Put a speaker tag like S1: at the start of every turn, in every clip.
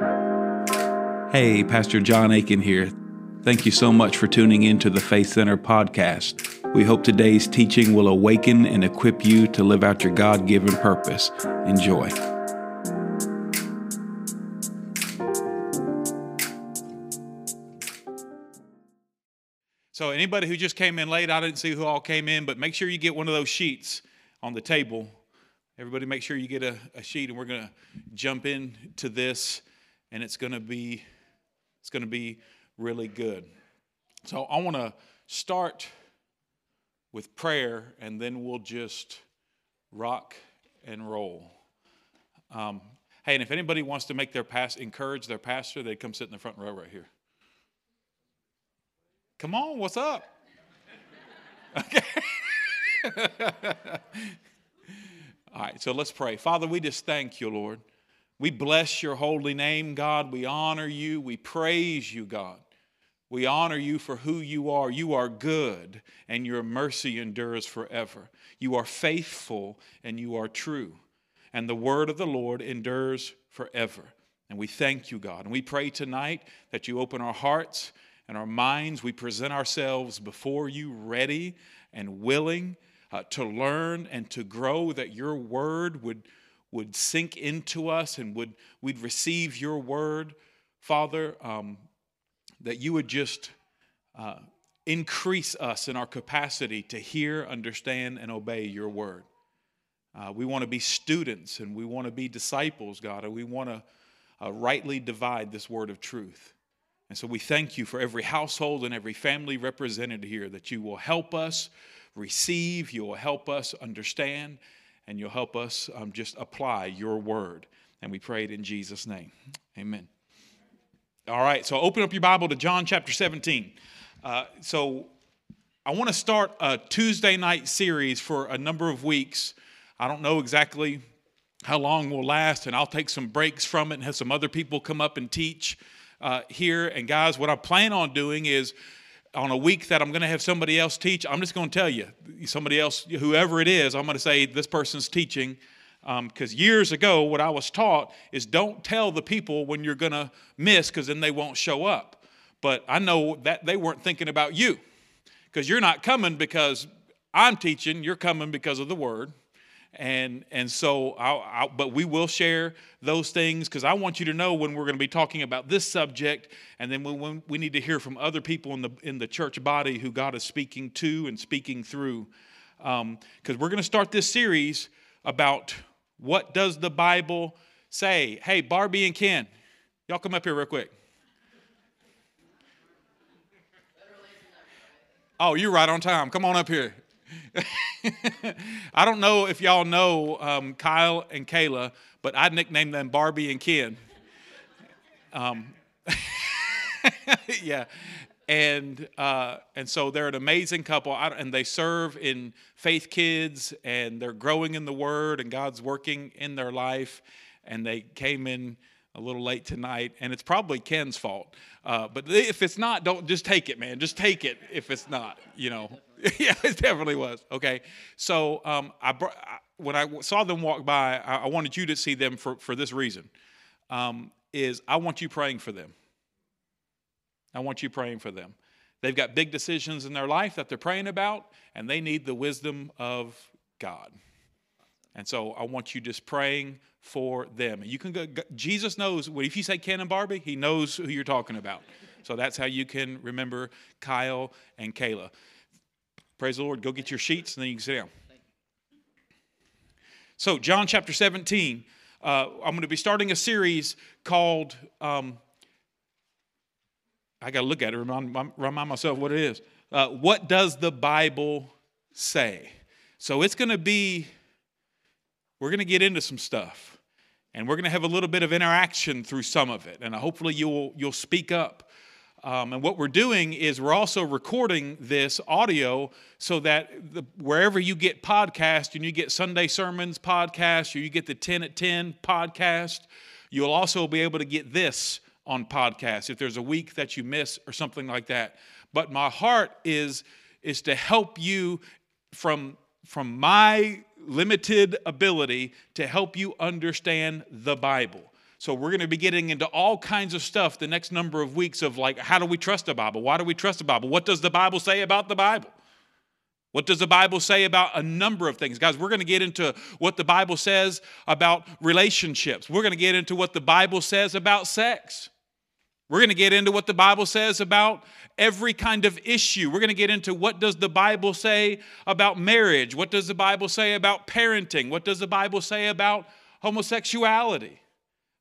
S1: Hey, Pastor John Aiken here. Thank you so much for tuning in to the Faith Center podcast. We hope today's teaching will awaken and equip you to live out your God given purpose. Enjoy.
S2: So, anybody who just came in late, I didn't see who all came in, but make sure you get one of those sheets on the table. Everybody, make sure you get a, a sheet, and we're going to jump into this, and it's going to be it's going to be really good. So, I want to start with prayer, and then we'll just rock and roll. Um, hey, and if anybody wants to make their past encourage their pastor, they come sit in the front row right here. Come on, what's up? Okay. All right, so let's pray. Father, we just thank you, Lord. We bless your holy name, God. We honor you. We praise you, God. We honor you for who you are. You are good, and your mercy endures forever. You are faithful, and you are true. And the word of the Lord endures forever. And we thank you, God. And we pray tonight that you open our hearts and our minds. We present ourselves before you ready and willing uh, to learn and to grow, that your word would, would sink into us and would, we'd receive your word, Father, um, that you would just uh, increase us in our capacity to hear, understand, and obey your word. Uh, we want to be students and we want to be disciples, God, and we want to uh, rightly divide this word of truth. And so we thank you for every household and every family represented here that you will help us receive, you will help us understand, and you'll help us um, just apply your word. And we pray it in Jesus' name. Amen. All right, so open up your Bible to John chapter 17. Uh, so I want to start a Tuesday night series for a number of weeks. I don't know exactly how long will last, and I'll take some breaks from it and have some other people come up and teach uh, here. And guys, what I plan on doing is on a week that I'm going to have somebody else teach, I'm just going to tell you, somebody else, whoever it is, I'm going to say this person's teaching. Because um, years ago, what I was taught is don't tell the people when you're going to miss, because then they won't show up. But I know that they weren't thinking about you, because you're not coming because I'm teaching, you're coming because of the word and and so I'll, I'll, but we will share those things because i want you to know when we're going to be talking about this subject and then when, when, we need to hear from other people in the in the church body who god is speaking to and speaking through. Because um, we're going to start this series about what does the bible say? Hey barbie and ken y'all come up here real quick. Oh you're right on time. Come on up here I don't know if y'all know um, Kyle and Kayla, but I nicknamed them Barbie and Ken. Um, yeah, and uh, and so they're an amazing couple, and they serve in Faith Kids, and they're growing in the Word, and God's working in their life, and they came in a little late tonight, and it's probably Ken's fault. Uh, but if it's not, don't just take it, man. Just take it if it's not, you know. yeah, it definitely was. Okay. So um, I, when I saw them walk by, I, I, wanted you to see them for, for this reason. Um, is I want you praying for them. I want you praying for them. They've got big decisions in their life that they're praying about, and they need the wisdom of God. And so I want you just praying for them. You can go, Jesus knows, if you say Ken and Barbie, he knows who you're talking about. So that's how you can remember Kyle and Kayla. Praise the Lord. Go get your sheets and then you can sit down. So, John chapter 17, uh, I'm going to be starting a series called, um, I got to look at it, remind, remind myself what it is. Uh, what does the Bible say? So, it's going to be, we're going to get into some stuff. And we're going to have a little bit of interaction through some of it. And hopefully, you'll, you'll speak up um, and what we're doing is we're also recording this audio so that the, wherever you get podcast and you get Sunday sermons podcast or you get the 10 at 10 podcast, you'll also be able to get this on podcast if there's a week that you miss or something like that. But my heart is is to help you from from my limited ability to help you understand the Bible So we're going to be getting into all kinds of stuff the next number of weeks of like, how do we trust the Bible? Why do we trust the Bible? What does the Bible say about the Bible? What does the Bible say about a number of things? Guys, we're going to get into what the Bible says about relationships. We're going to get into what the Bible says about sex. We're going to get into what the Bible says about every kind of issue. We're going to get into what does the Bible say about marriage? What does the Bible say about parenting? What does the Bible say about homosexuality?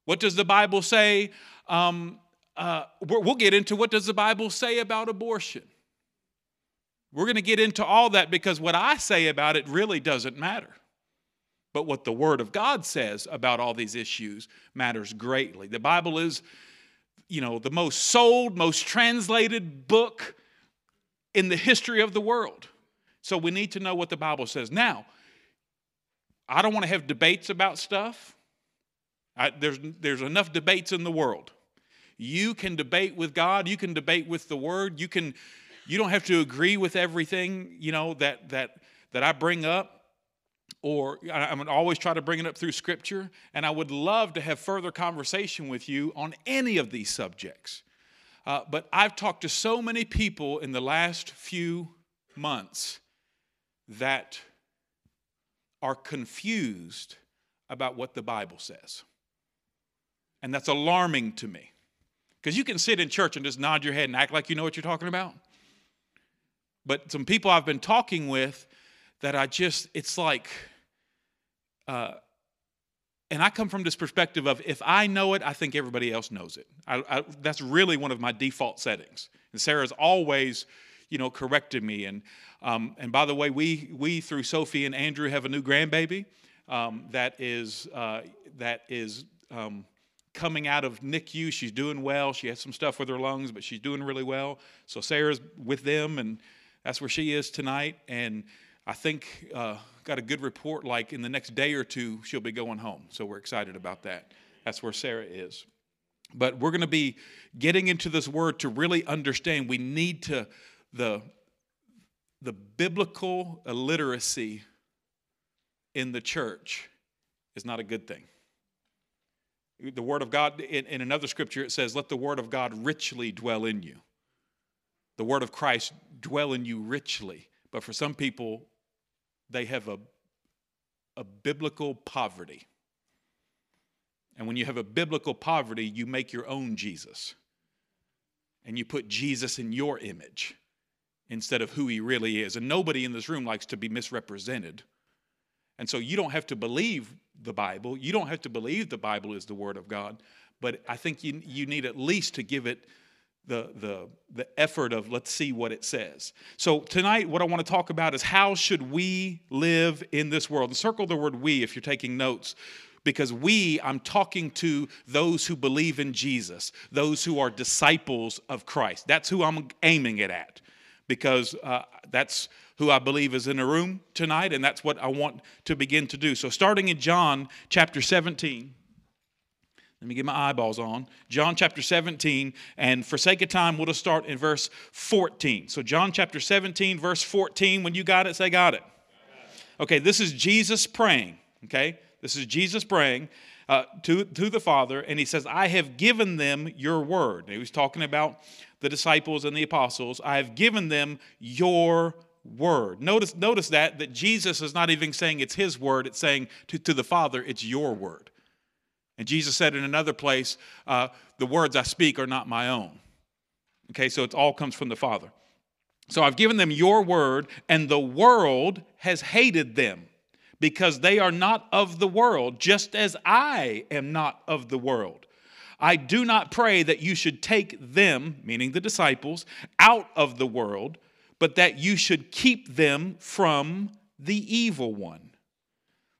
S2: What does the Bible say? Um, uh, we'll get into what does the Bible say about abortion. We're going to get into all that because what I say about it really doesn't matter. But what the Word of God says about all these issues matters greatly. The Bible is you know, the most sold, most translated book in the history of the world. So we need to know what the Bible says. Now, I don't want to have debates about stuff. I, there's, there's enough debates in the world. You can debate with God, you can debate with the Word, you can you don't have to agree with everything, you know, that that that I bring up or I'm going to always try to bring it up through scripture, and I would love to have further conversation with you on any of these subjects. Uh, but I've talked to so many people in the last few months that are confused about what the Bible says. And that's alarming to me. Because you can sit in church and just nod your head and act like you know what you're talking about. But some people I've been talking with that I just, it's like, uh, and I come from this perspective of if I know it, I think everybody else knows it. I, I, that's really one of my default settings. And Sarah's always, you know, corrected me. And um, and by the way, we we through Sophie and Andrew have a new grandbaby um, that is uh, that is um, coming out of NICU. She's doing well. She has some stuff with her lungs, but she's doing really well. So Sarah's with them, and that's where she is tonight. And I think uh, got a good report like in the next day or two she'll be going home. So we're excited about that. That's where Sarah is. But we're going to be getting into this word to really understand we need to the the biblical illiteracy in the church is not a good thing. The Word of God, in, in, another scripture, it says, Let the Word of God richly dwell in you. The Word of Christ dwell in you richly. But for some people, they have a, a biblical poverty. And when you have a biblical poverty, you make your own Jesus. And you put Jesus in your image instead of who he really is. And nobody in this room likes to be misrepresented. And so you don't have to believe the Bible. You don't have to believe the Bible is the Word of God. But I think you, you need at least to give it the, the, the effort of let's see what it says. So tonight, what I want to talk about is how should we live in this world? And circle the word we if you're taking notes. Because we, I'm talking to those who believe in Jesus, those who are disciples of Christ. That's who I'm aiming it at. Because uh, that's who I believe is in the room tonight, and that's what I want to begin to do. So, starting in John chapter 17, let me get my eyeballs on. John chapter 17, and for sake of time, we'll just start in verse 14. So, John chapter 17, verse 14, when you got it, say, Got it. Okay, this is Jesus praying. Okay, this is Jesus praying uh, to, to the Father, and he says, I have given them your word. He was talking about the disciples and the apostles. I have given them your word. Notice, notice that, that Jesus is not even saying it's his word, it's saying to, to the Father, it's your word. And Jesus said in another place, uh, The words I speak are not my own. Okay, so it all comes from the Father. So I've given them your word, and the world has hated them because they are not of the world, just as I am not of the world. I do not pray that you should take them, meaning the disciples, out of the world, but that you should keep them from the evil one.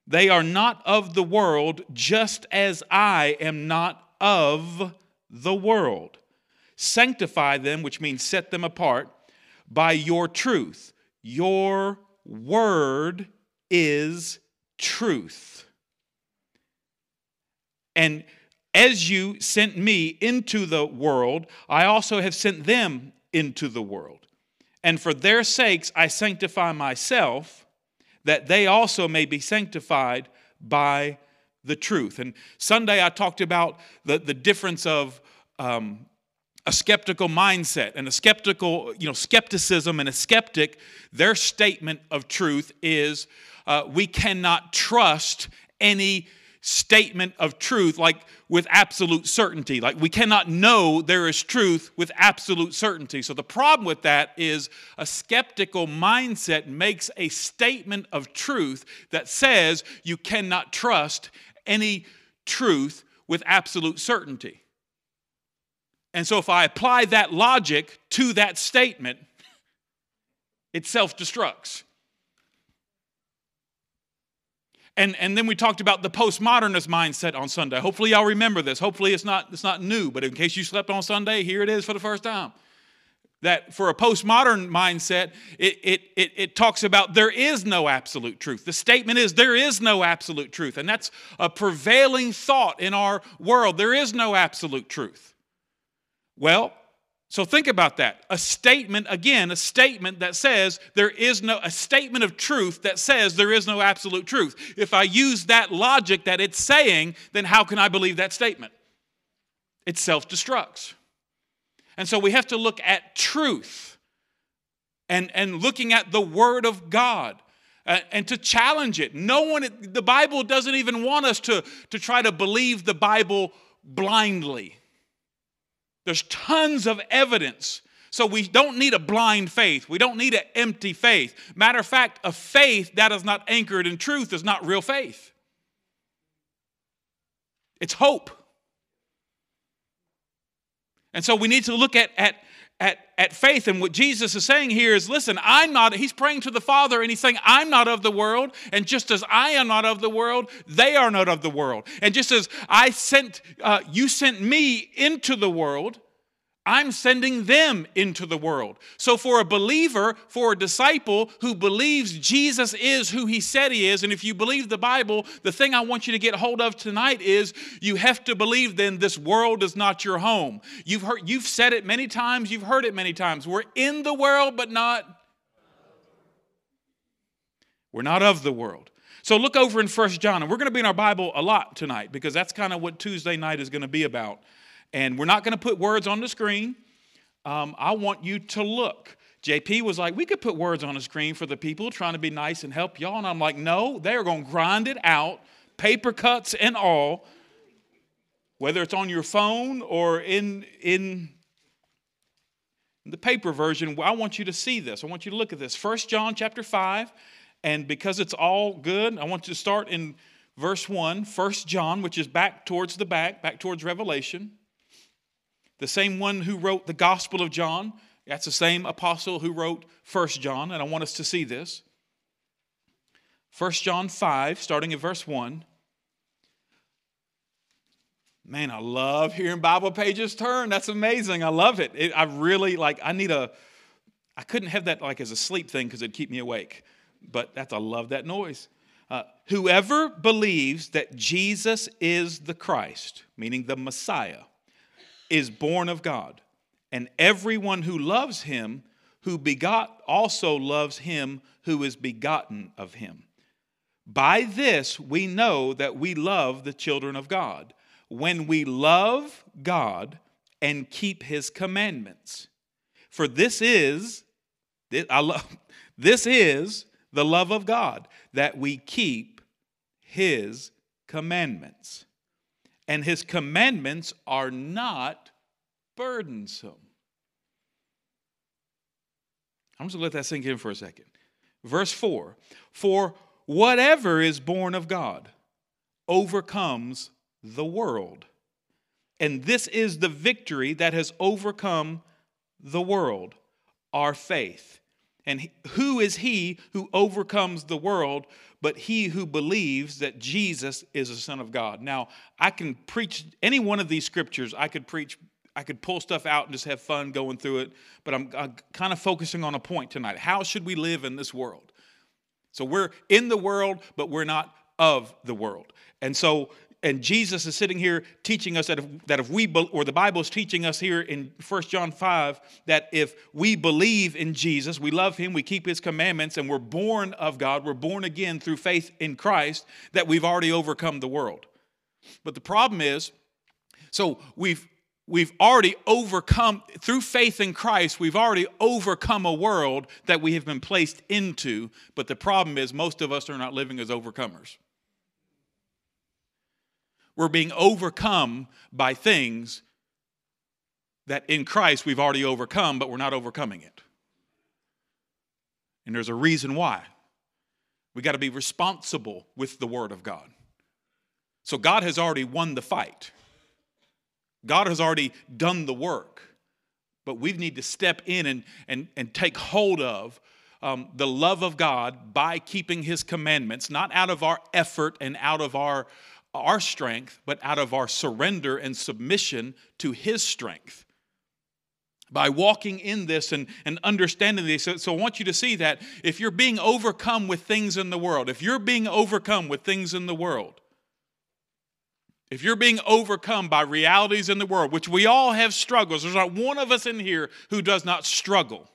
S2: They are not of the world, just as I am not of the world. Sanctify them, which means set them apart, by your truth. Your word is truth. And as you sent me into the world, I also have sent them into the world. And for their sakes I sanctify myself that they also may be sanctified by the truth. And Sunday I talked about the, the difference of um, a skeptical mindset and a skeptical, you know, skepticism and a skeptic, their statement of truth is uh, we cannot trust any statement of truth like with absolute certainty. Like we cannot know there is truth with absolute certainty. So the problem with that is a skeptical mindset makes a statement of truth that says you cannot trust any truth with absolute certainty. And so if I apply that logic to that statement, it self destructs. And, and then we talked about the postmodernist mindset on Sunday. Hopefully, y'all remember this. Hopefully, it's not, it's not new, but in case you slept on Sunday, here it is for the first time. That for a postmodern mindset, it, it, it, it talks about there is no absolute truth. The statement is there is no absolute truth. And that's a prevailing thought in our world. There is no absolute truth. Well, so think about that. A statement, again, a statement that says there is no, a statement of truth that says there is no absolute truth. If I use that logic that it's saying, then how can I believe that statement? It self destructs. And so we have to look at truth and, and looking at the Word of God. Uh, and to challenge it. No one, the Bible doesn't even want us to, to try to believe the Bible blindly. There's tons of evidence. So we don't need a blind faith. We don't need an empty faith. Matter of fact, a faith that is not anchored in truth is not real faith. It's hope. And so we need to look at, at, at, faith. And what Jesus is saying here is listen, I'm not, he's praying to the Father and he's saying, I'm not of the world. And just as I am not of the world, they are not of the world. And just as I sent, uh, you sent me into the world, I'm sending them into the world. So, for a believer, for a disciple who believes Jesus is who he said he is, and if you believe the Bible, the thing I want you to get hold of tonight is you have to believe then this world is not your home. You've heard, you've said it many times, you've heard it many times. We're in the world, but not. We're not of the world. So look over in First John, and we're going to be in our Bible a lot tonight because that's kind of what Tuesday night is going to be about. And we're not going to put words on the screen. Um, I want you to look. JP was like, we could put words on the screen for the people trying to be nice and help y'all. And I'm like, no, they're going to grind it out, paper cuts and all, whether it's on your phone or in, in the paper version. I want you to see this. I want you to look at this. First John chapter 5. And because it's all good, I want you to start in verse 1, 1 John, which is back towards the back, back towards Revelation the same one who wrote the Gospel of John. That's the same apostle who wrote First John, and I want us to see this. First John 5, starting at verse 1. Man, I love hearing Bible pages turn. That's amazing. I love it. it I really like, I need a, I couldn't have that like as a sleep thing because it'd keep me awake. But that's, I love that noise. Uh, whoever believes that Jesus is the Christ, meaning the Messiah, is born of God. And everyone who loves him, who begot, also loves him who is begotten of him. By this we know that we love the children of God, when we love God and keep his commandments. For this is, I love, this is the love of God, that we keep his commandments and his commandments are not burdensome. I'm just going to let that sink in for a second. Verse 4 For whatever is born of God overcomes the world. And this is the victory that has overcome the world, our faith. And who is he who overcomes the world but he who believes that Jesus is the Son of God. Now, I can preach any one of these scriptures, I could preach, I could pull stuff out and just have fun going through it, but I'm, I'm kind of focusing on a point tonight. How should we live in this world? So we're in the world, but we're not of the world. And so and Jesus is sitting here teaching us that if, that if we, or the Bible is teaching us here in 1 John 5, that if we believe in Jesus, we love him, we keep his commandments, and we're born of God, we're born again through faith in Christ, that we've already overcome the world. But the problem is, so we've we've already overcome through faith in Christ, we've already overcome a world that we have been placed into, but the problem is most of us are not living as overcomers. We're being overcome by things that in Christ we've already overcome, but we're not overcoming it. And there's a reason why. We got to be responsible with the Word of God. So God has already won the fight. God has already done the work. But we need to step in and, and, and take hold of um, the love of God by keeping His commandments, not out of our effort and out of our, our strength, but out of our surrender and submission to His strength by walking in this and, and understanding this. So, so, I want you to see that if you're being overcome with things in the world, if you're being overcome with things in the world, if you're being overcome by realities in the world, which we all have struggles, there's not one of us in here who does not struggle.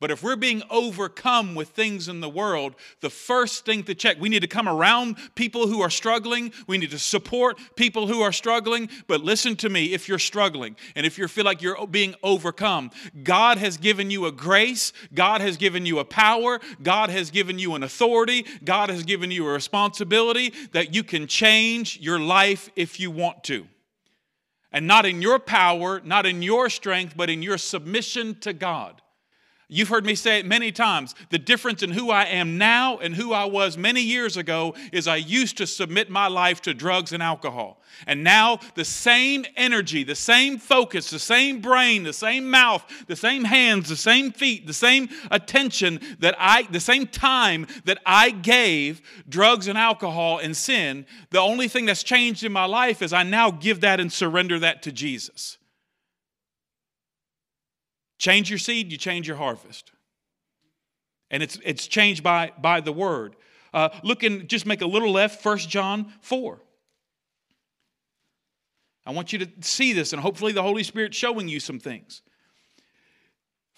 S2: But if we're being overcome with things in the world, the first thing to check, we need to come around people who are struggling. We need to support people who are struggling. But listen to me if you're struggling and if you feel like you're being overcome, God has given you a grace, God has given you a power, God has given you an authority, God has given you a responsibility that you can change your life if you want to. And not in your power, not in your strength, but in your submission to God. You've heard me say it many times. The difference in who I am now and who I was many years ago is I used to submit my life to drugs and alcohol. And now the same energy, the same focus, the same brain, the same mouth, the same hands, the same feet, the same attention that I, the same time that I gave drugs and alcohol and sin, the only thing that's changed in my life is I now give that and surrender that to Jesus. Change your seed, you change your harvest. And it's, it's changed by, by the word. Uh, look and just make a little left, 1 John 4. I want you to see this, and hopefully the Holy Spirit showing you some things.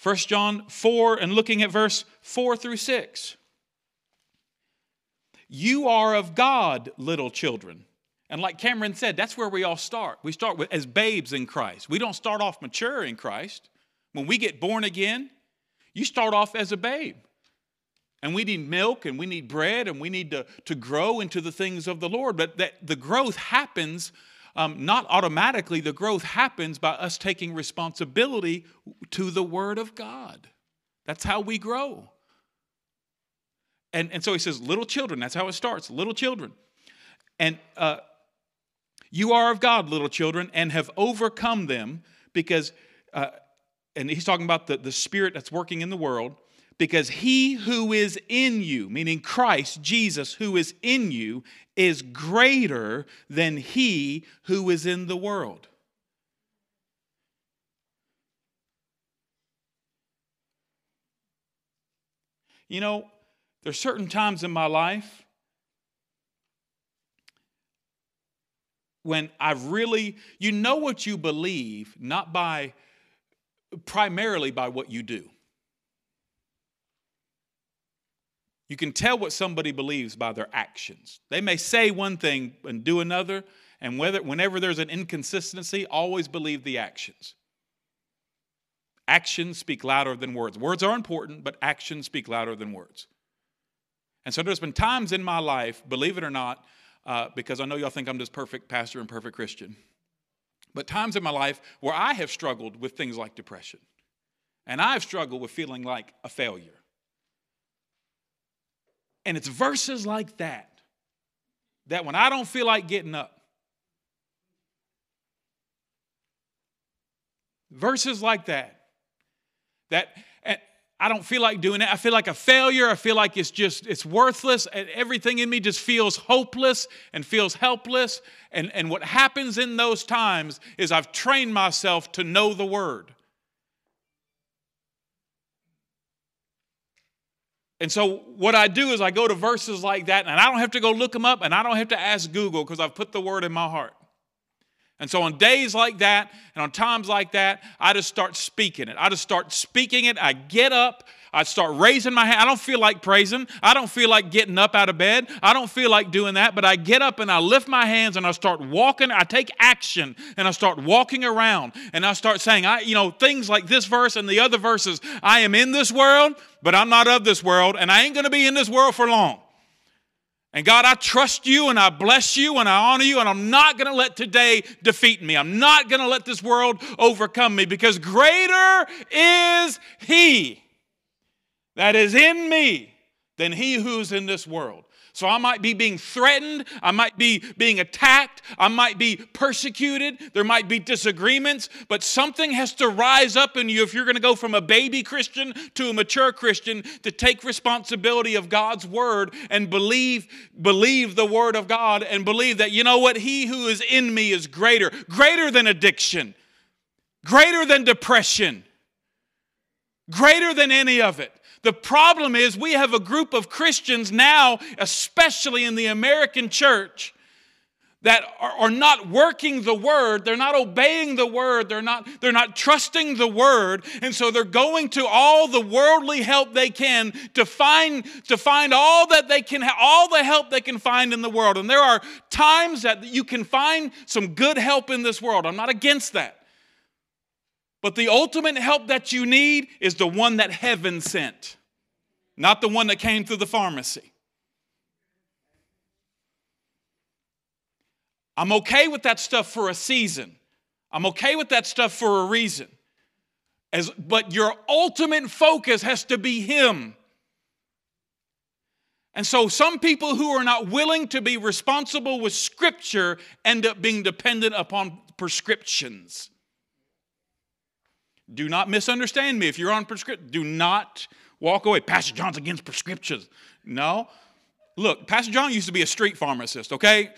S2: 1 John 4 and looking at verse 4 through 6. You are of God, little children. And like Cameron said, that's where we all start. We start with, as babes in Christ. We don't start off mature in Christ. When we get born again, you start off as a babe. And we need milk and we need bread and we need to, to grow into the things of the Lord. But that the growth happens um, not automatically, the growth happens by us taking responsibility to the Word of God. That's how we grow. And, and so he says, little children, that's how it starts, little children. And uh, you are of God, little children, and have overcome them because uh, and he's talking about the, the spirit that's working in the world, because he who is in you, meaning Christ, Jesus, who is in you, is greater than he who is in the world. You know, there's certain times in my life when I've really, you know what you believe, not by primarily by what you do. You can tell what somebody believes by their actions. They may say one thing and do another, and whether, whenever there's an inconsistency, always believe the actions. Actions speak louder than words. Words are important, but actions speak louder than words. And so there's been times in my life, believe it or not, uh, because I know y'all think I'm this perfect pastor and perfect Christian but times in my life where I have struggled with things like depression. And I've struggled with feeling like a failure. And it's verses like that that when I don't feel like getting up, verses like that, that I don't feel like doing it. I feel like a failure. I feel like it's just, it's worthless. And everything in me just feels hopeless and feels helpless. And, and what happens in those times is I've trained myself to know the word. And so what I do is I go to verses like that, and I don't have to go look them up, and I don't have to ask Google because I've put the word in my heart. And so on days like that and on times like that, I just start speaking it. I just start speaking it. I get up. I start raising my hand. I don't feel like praising. I don't feel like getting up out of bed. I don't feel like doing that, but I get up and I lift my hands and I start walking. I take action and I start walking around and I start saying, I, you know, things like this verse and the other verses. I am in this world, but I'm not of this world, and I ain't going to be in this world for long. And God, I trust you and I bless you and I honor you, and I'm not going to let today defeat me. I'm not going to let this world overcome me because greater is He that is in me than He who's in this world. So I might be being threatened. I might be being attacked. I might be persecuted. There might be disagreements, but something has to rise up in you if you're going to go from a baby Christian to a mature Christian to take responsibility of God's word and believe believe the word of God and believe that you know what he who is in me is greater, greater than addiction, greater than depression, greater than any of it. The problem is, we have a group of Christians now, especially in the American church, that are, not working the word. They're not obeying the word. They're not they're not trusting the word. And so they're going to all the worldly help they can to find to find all that they can all the help they can find in the world. And there are times that you can find some good help in this world. I'm not against that but the ultimate help that you need is the one that heaven sent, not the one that came through the pharmacy. I'm okay with that stuff for a season. I'm okay with that stuff for a reason. As, but your ultimate focus has to be Him. And so, some people who are not willing to be responsible with Scripture end up being dependent upon prescriptions. Do not misunderstand me. If you're on prescription, do not walk away. Pastor John's against prescriptions. No. Look, Pastor John used to be a street pharmacist, okay?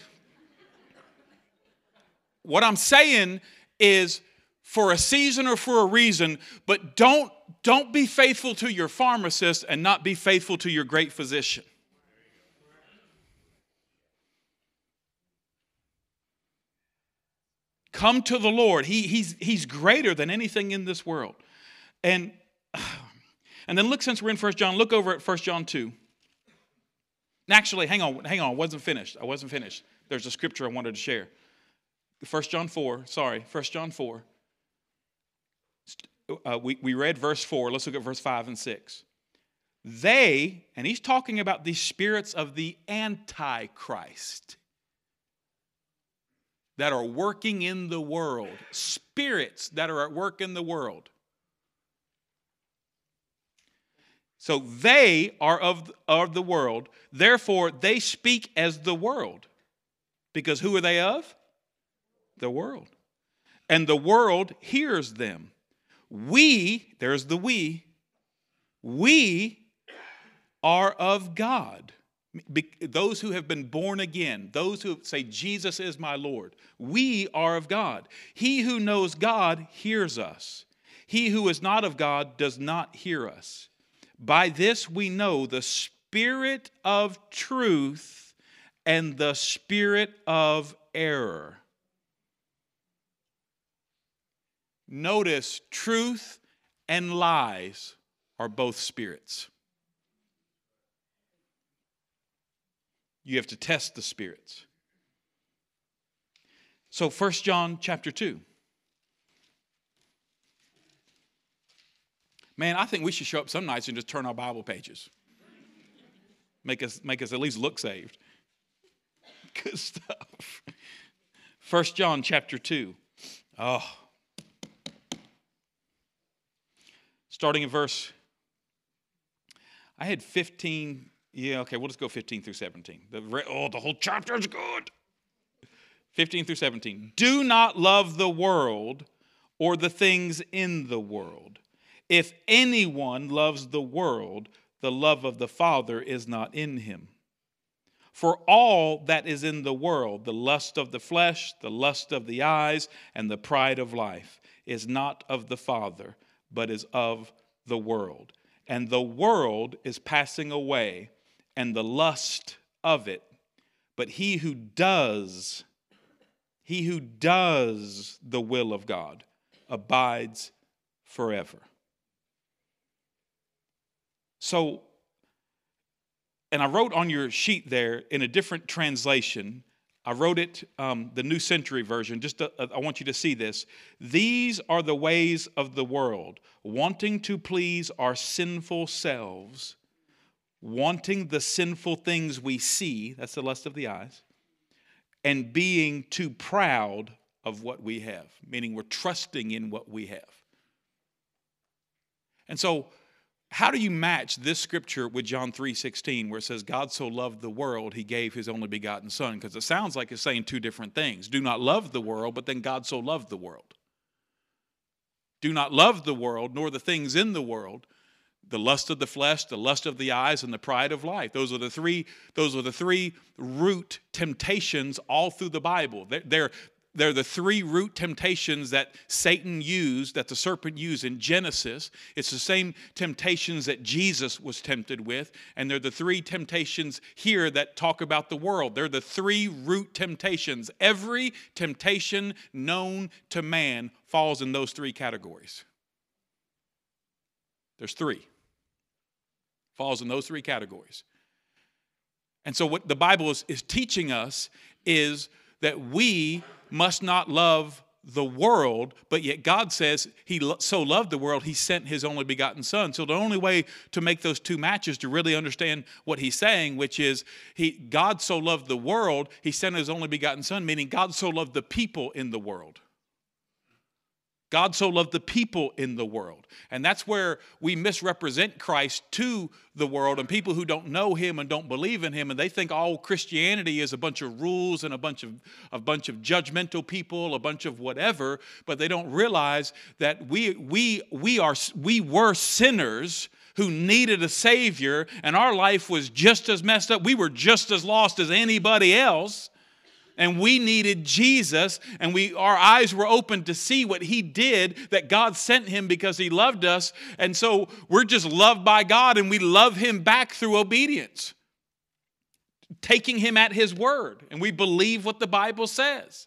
S2: What I'm saying is for a season or for a reason, but don't don't be faithful to your pharmacist and not be faithful to your great physician. Come to the Lord. He, he's, he's greater than anything in this world. And, and then look, since we're in First John, look over at First John 2. Actually, hang on, hang on, I wasn't finished. I wasn't finished. There's a scripture I wanted to share. First John 4, sorry, First John 4. Uh, we, we read verse 4. Let's look at verse 5 and 6. They, and he's talking about the spirits of the Antichrist that are working in the world, spirits that are at work in the world. So they are of, of the world, therefore they speak as the world. Because who are they of? The world. And the world hears them. We, there's the we, we are of God those who have been born again, those who say, Jesus is my Lord, we are of God. He who knows God hears us. He who is not of God does not hear us. By this we know the spirit of truth and the spirit of error. Notice truth and lies are both spirits. You have to test the spirits. So First John chapter 2. Man, I think we should show up some nights and just turn our Bible pages. Make us, make us at least look saved. Good stuff. First John chapter 2. Oh. Starting in verse, I had 15 yeah, okay, we'll just go 15 through 17. The, oh, the whole chapter is good. 15 through 17. Do not love the world or the things in the world. If anyone loves the world, the love of the Father is not in him. For all that is in the world, the lust of the flesh, the lust of the eyes, and the pride of life, is not of the Father, but is of the world. And the world is passing away and the lust of it. But he who does, He who does the will of God abides forever. So, and I wrote on your sheet there in a different translation, I wrote it, um, the New Century Version, just to, uh, I want you to see this. These are the ways of the world, wanting to please our sinful selves, wanting the sinful things we see, that's the lust of the eyes, and being too proud of what we have, meaning we're trusting in what we have. And so, how do you match this scripture with John 3:16 where it says God so loved the world he gave his only begotten son because it sounds like it's saying two different things. Do not love the world, but then God so loved the world. Do not love the world nor the things in the world, the lust of the flesh, the lust of the eyes and the pride of life. Those are the three those are the three root temptations all through the Bible. They're, they're, they're the three root temptations that Satan used, that the serpent used in Genesis. It's the same temptations that Jesus was tempted with. And they're the three temptations here that talk about the world. They're the three root temptations. Every temptation known to man falls in those three categories. There's three. Falls in those three categories. And so, what the Bible is, is teaching us is that we must not love the world, but yet God says He so loved the world, He sent His only begotten Son. So the only way to make those two matches to really understand what He's saying, which is He God so loved the world, He sent His only begotten Son, meaning God so loved the people in the world. God so loved the people in the world. And that's where we misrepresent Christ to the world and people who don't know him and don't believe in him and they think all Christianity is a bunch of rules and a bunch of a bunch of judgmental people, a bunch of whatever, but they don't realize that we we we are we were sinners who needed a savior and our life was just as messed up. We were just as lost as anybody else and we needed Jesus and we our eyes were open to see what he did that God sent him because he loved us. And so we're just loved by God and we love him back through obedience taking him at his word. And we believe what the Bible says.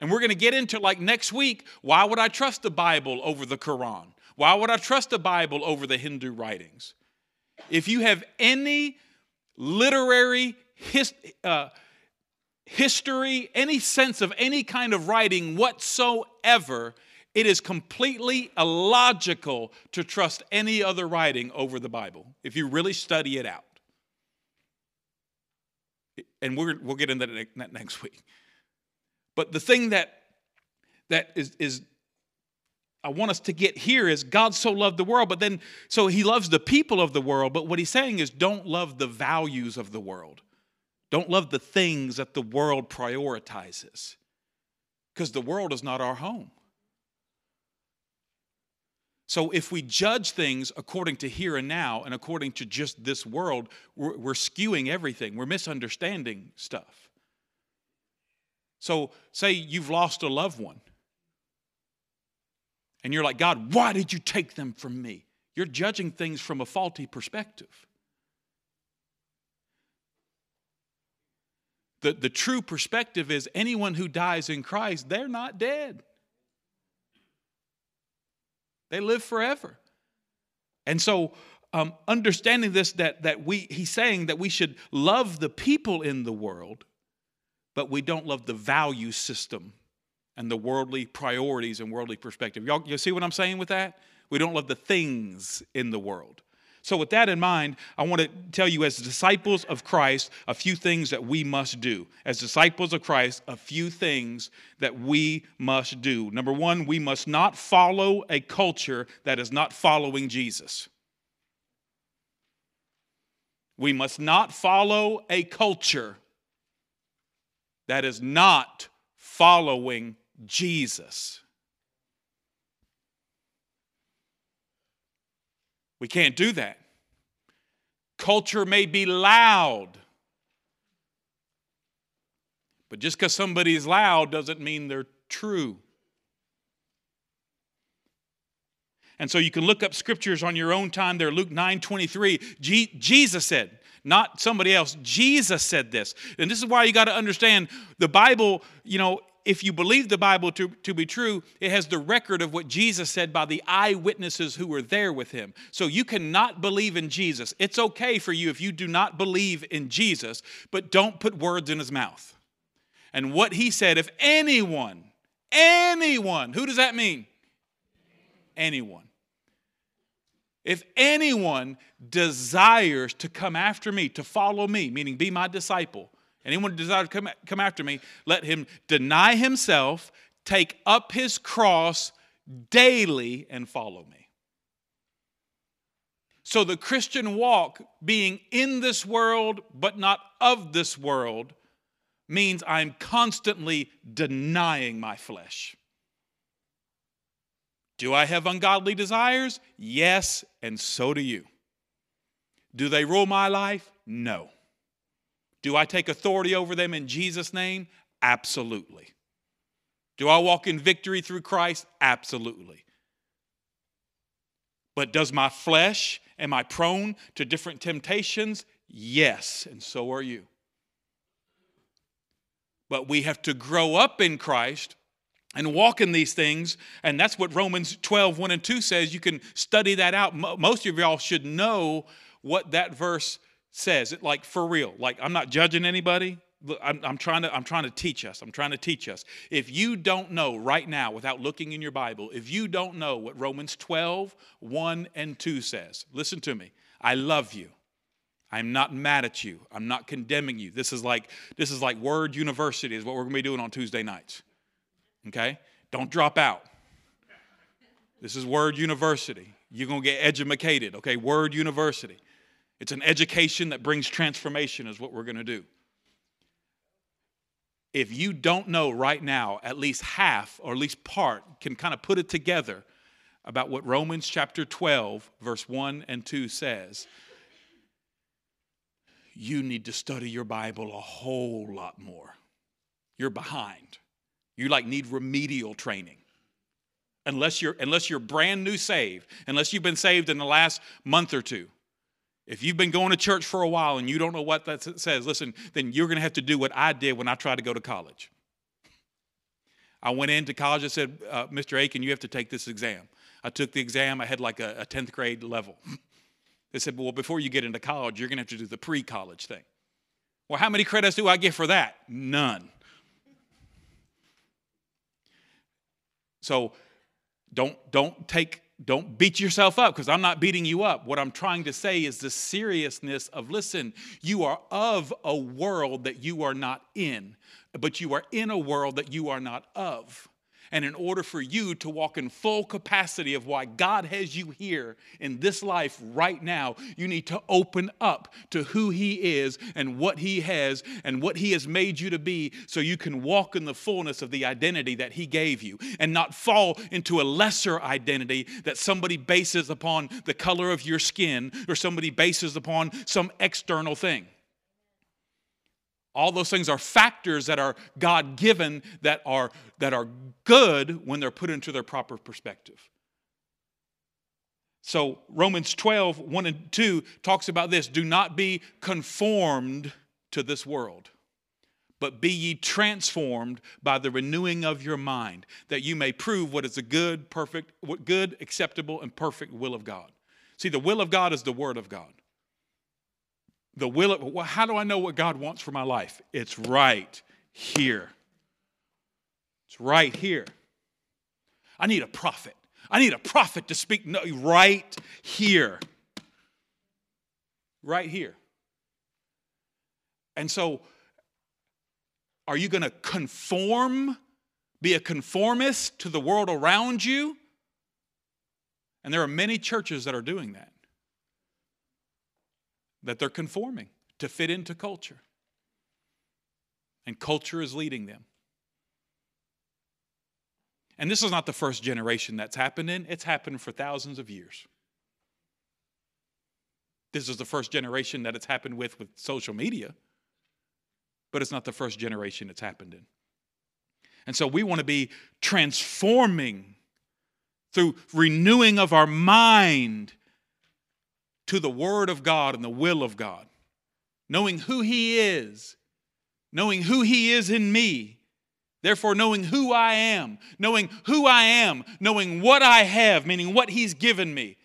S2: And we're going to get into like next week why would I trust the Bible over the Quran? Why would I trust the Bible over the Hindu writings? If you have any literary his, uh, history, any sense of any kind of writing whatsoever, it is completely illogical to trust any other writing over the Bible if you really study it out. And we will get into that next week. But the thing that, that is, is I want us to get here is God so loved the world, but then, so he loves the people of the world, but what he's saying is don't love the values of the world. Don't love the things that the world prioritizes because the world is not our home. So, if we judge things according to here and now and according to just this world, we're, we're, skewing everything. We're misunderstanding stuff. So, say you've lost a loved one, and you're like, God, why did you take them from me? You're judging things from a faulty perspective. The, the true perspective is anyone who dies in Christ, they're not dead. They live forever. And so, um, understanding this, that, that we, he's saying that we should love the people in the world, but we don't love the value system and the worldly priorities and worldly perspective. Y'all, you see what I'm saying with that? We don't love the things in the world. So, with that in mind, I want to tell you, as disciples of Christ, a few things that we must do. As disciples of Christ, a few things that we must do. Number one, we must not follow a culture that is not following Jesus. We must not follow a culture that is not following Jesus. We can't do that. Culture may be loud, but just because somebody is loud doesn't mean they're true. And so you can look up scriptures on your own time there. Luke 9 23. G- Jesus said, not somebody else, Jesus said this. And this is why you got to understand the Bible, you know, if you believe the Bible to, to be true, it has the record of what Jesus said by the eyewitnesses who were there with him. So you cannot believe in Jesus. It's okay for you if you do not believe in Jesus, but don't put words in his mouth. And what he said, if anyone, anyone, who does that mean? Anyone. If anyone desires to come after me, to follow me, meaning be my disciple, anyone who desires to come, come after me, let him deny himself, take up his cross daily, and follow me. So the Christian walk, being in this world but not of this world, means I'm constantly denying my flesh. Do I have ungodly desires? Yes, and so do you. Do they rule my life? No. Do I take authority over them in Jesus' name? Absolutely. Do I walk in victory through Christ? Absolutely. But does my flesh, am I prone to different temptations? Yes, and so are you. But we have to grow up in Christ and walk in these things. And that's what Romans 12, 1 and 2 says. You can study that out. Most of y'all should know what that verse says. It like for real. Like I'm not judging anybody. I'm, I'm, trying to, I'm trying to teach us. I'm trying to teach us. If you don't know right now, without looking in your Bible, if you don't know what Romans 12, 1 and 2 says, listen to me. I love you. I'm not mad at you. I'm not condemning you. This is like this is like Word University is what we're going to be doing on Tuesday nights. Okay? Don't drop out. This is Word University. You're going to get educated, okay? Word University. It's an education that brings transformation, is what we're going to do. If you don't know right now, at least half or at least part can kind of put it together about what Romans chapter 12, verse 1 and 2 says, you need to study your Bible a whole lot more. You're behind. You like need remedial training. Unless you're unless you're brand new saved, unless you've been saved in the last month or two. If you've been going to church for a while and you don't know what that says, listen, then you're going to have to do what I did when I tried to go to college. I went into college and said, uh, Mr. Aiken, you have to take this exam. I took the exam. I had like a, a 10th grade level. they said, well, before you get into college, you're going to have to do the pre college thing. Well, how many credits do I get for that? None. So don't don't take don't beat yourself up because I'm not beating you up. What I'm trying to say is the seriousness of listen, you are of a world that you are not in, but you are in a world that you are not of. And in order for you to walk in full capacity of why God has you here in this life right now, you need to open up to who He is and what He has and what He has made you to be so you can walk in the fullness of the identity that He gave you and not fall into a lesser identity that somebody bases upon the color of your skin or somebody bases upon some external thing. All those things are factors that are God given that are, that are good when they're put into their proper perspective. So, Romans 12, 1 and 2 talks about this do not be conformed to this world, but be ye transformed by the renewing of your mind, that you may prove what is a good, perfect, what good, acceptable, and perfect will of God. See, the will of God is the Word of God the will of, well, how do I know what God wants for my life? It's right here. It's right here. I need a prophet. I need a prophet to speak no, right here. Right here. And so, are you going to conform, be a conformist to the world around you? And there are many churches that are doing that that they're conforming to fit into culture. And culture is leading them. And this is not the first generation that's happened in, it's happened for thousands of years. This is the first generation that it's happened with with social media, but it's not the first generation it's happened in. And so we want to be transforming through renewing of our mind to the Word of God and the will of God, knowing who He is, knowing who He is in me, Therefore, knowing who I am, knowing who I am, knowing what I have, meaning what He's given me,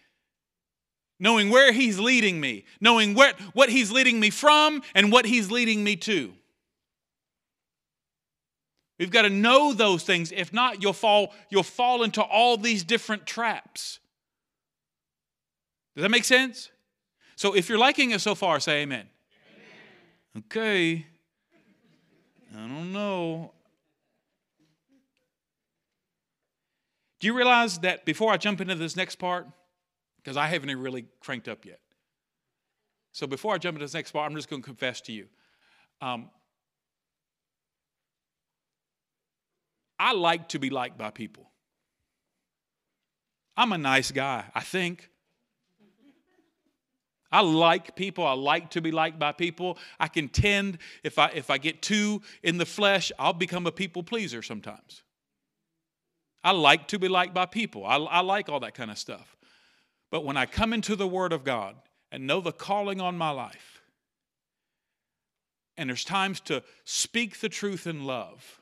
S2: knowing where He's leading me, knowing what, what He's leading me from and what He's leading me to. We've got to know those things. If not, you'll fall, you'll fall into all these different traps. Does that make sense? So if you're liking it so far, say amen. amen. Okay. I don't know. Do you realize that before I jump into this next part, because I haven't really cranked up yet. So before I jump into this next part, I'm just going to confess to you. Um, I like to be liked by people. I'm a nice guy, I think. I like people. I like to be liked by people. I can tend, if I, if I get too in the flesh, I'll become a people pleaser sometimes. I like to be liked by people. I, I like all that kind of stuff. But when I come into the Word of God and know the calling on my life, and there's times to speak the truth in love,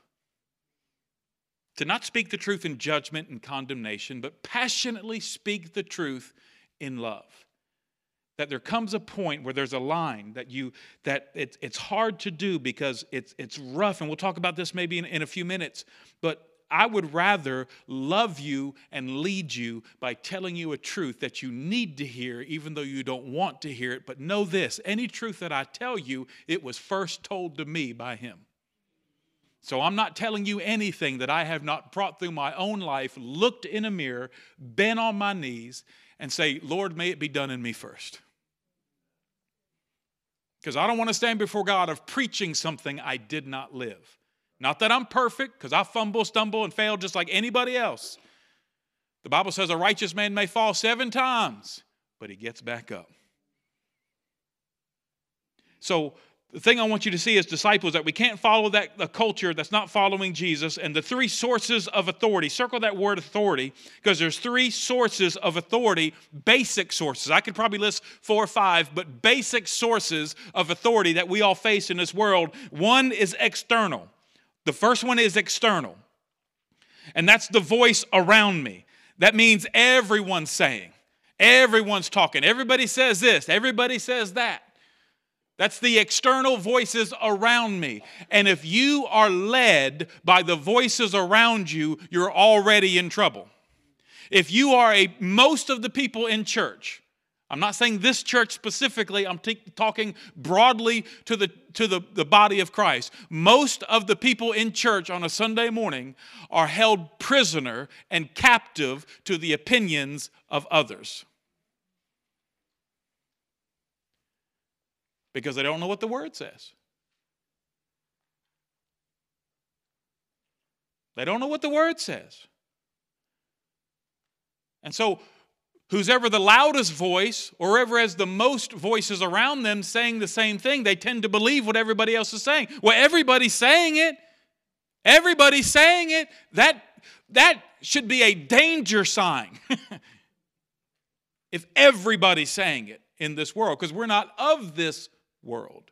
S2: to not speak the truth in judgment and condemnation, but passionately speak the truth in love. That there comes a point where there's a line that you that it's it's hard to do because it's it's rough, and we'll talk about this maybe in, in a few minutes. But I would rather love you and lead you by telling you a truth that you need to hear, even though you don't want to hear it. But know this any truth that I tell you, it was first told to me by Him. So I'm not telling you anything that I have not brought through my own life, looked in a mirror, been on my knees, and say, Lord, may it be done in me first. Because I don't want to stand before God of preaching something I did not live. Not that I'm perfect, because I fumble, stumble, and fail just like anybody else. The Bible says a righteous man may fall seven times, but he gets back up. So, the thing I want you to see as disciples that we can't follow that a culture that's not following Jesus and the three sources of authority. Circle that word authority because there's three sources of authority, basic sources. I could probably list four or five, but basic sources of authority that we all face in this world. One is external. The first one is external, and that's the voice around me. That means everyone's saying, everyone's talking. Everybody says this, everybody says that. That's the external voices around me. And if you are led by the voices around you, you're already in trouble. If you are a most of the people in church, I'm not saying this church specifically, I'm t- talking broadly to, the, to the, the body of Christ. Most of the people in church on a Sunday morning are held prisoner and captive to the opinions of others. Because they don't know what the word says. They don't know what the word says. And so who's ever the loudest voice or ever has the most voices around them saying the same thing, they tend to believe what everybody else is saying. Well, everybody's saying it. Everybody's saying it. That, that should be a danger sign. if everybody's saying it in this world, because we're not of this world.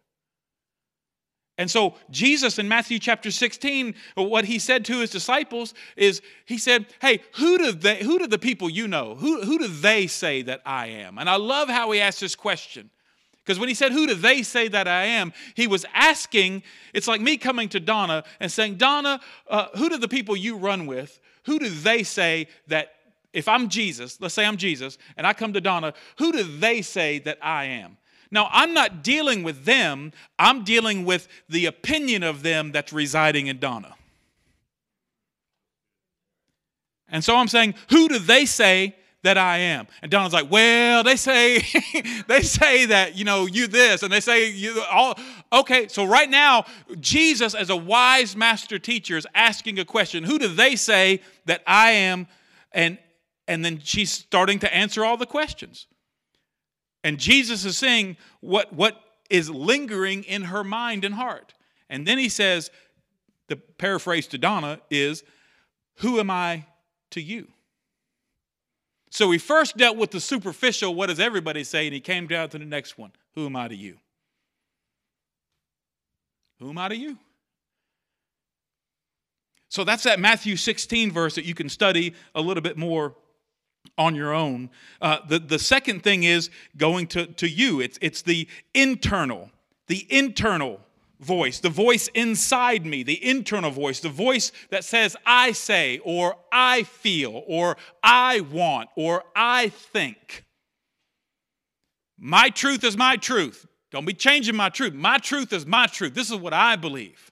S2: And so, Jesus in Matthew chapter 16, what he said to his disciples is, he said, Hey, who do, they, who do the people you know, who, who do they say that I am? And I love how he asked this question. Because when he said, Who do they say that I am? He was asking, it's like me coming to Donna and saying, Donna, uh, who do the people you run with, who do they say that, if I'm Jesus, let's say I'm Jesus, and I come to Donna, who do they say that I am? Now, I'm not dealing with them, I'm dealing with the opinion of them that's residing in Donna. And so I'm saying, who do they say that I am? And Donna's like, well, they say, they say that, you know, you this, and they say you all. Okay, so right now, Jesus, as a wise master teacher, is asking a question. Who do they say that I am? And and then she's starting to answer all the questions. And Jesus is saying what, what is lingering in her mind and heart. And then he says, the paraphrase to Donna is, Who am I to you? So he first dealt with the superficial, what does everybody say? And he came down to the next one Who am I to you? Who am I to you? So that's that Matthew 16 verse that you can study a little bit more on your own. Uh, the, the second thing is going to, to you, it's, it's the internal, the internal voice, the voice inside me, the internal voice, the voice that says, I say, or I feel, or I want, or I think. My truth is my truth. Don't be changing my truth. My truth is my truth. This is what I believe.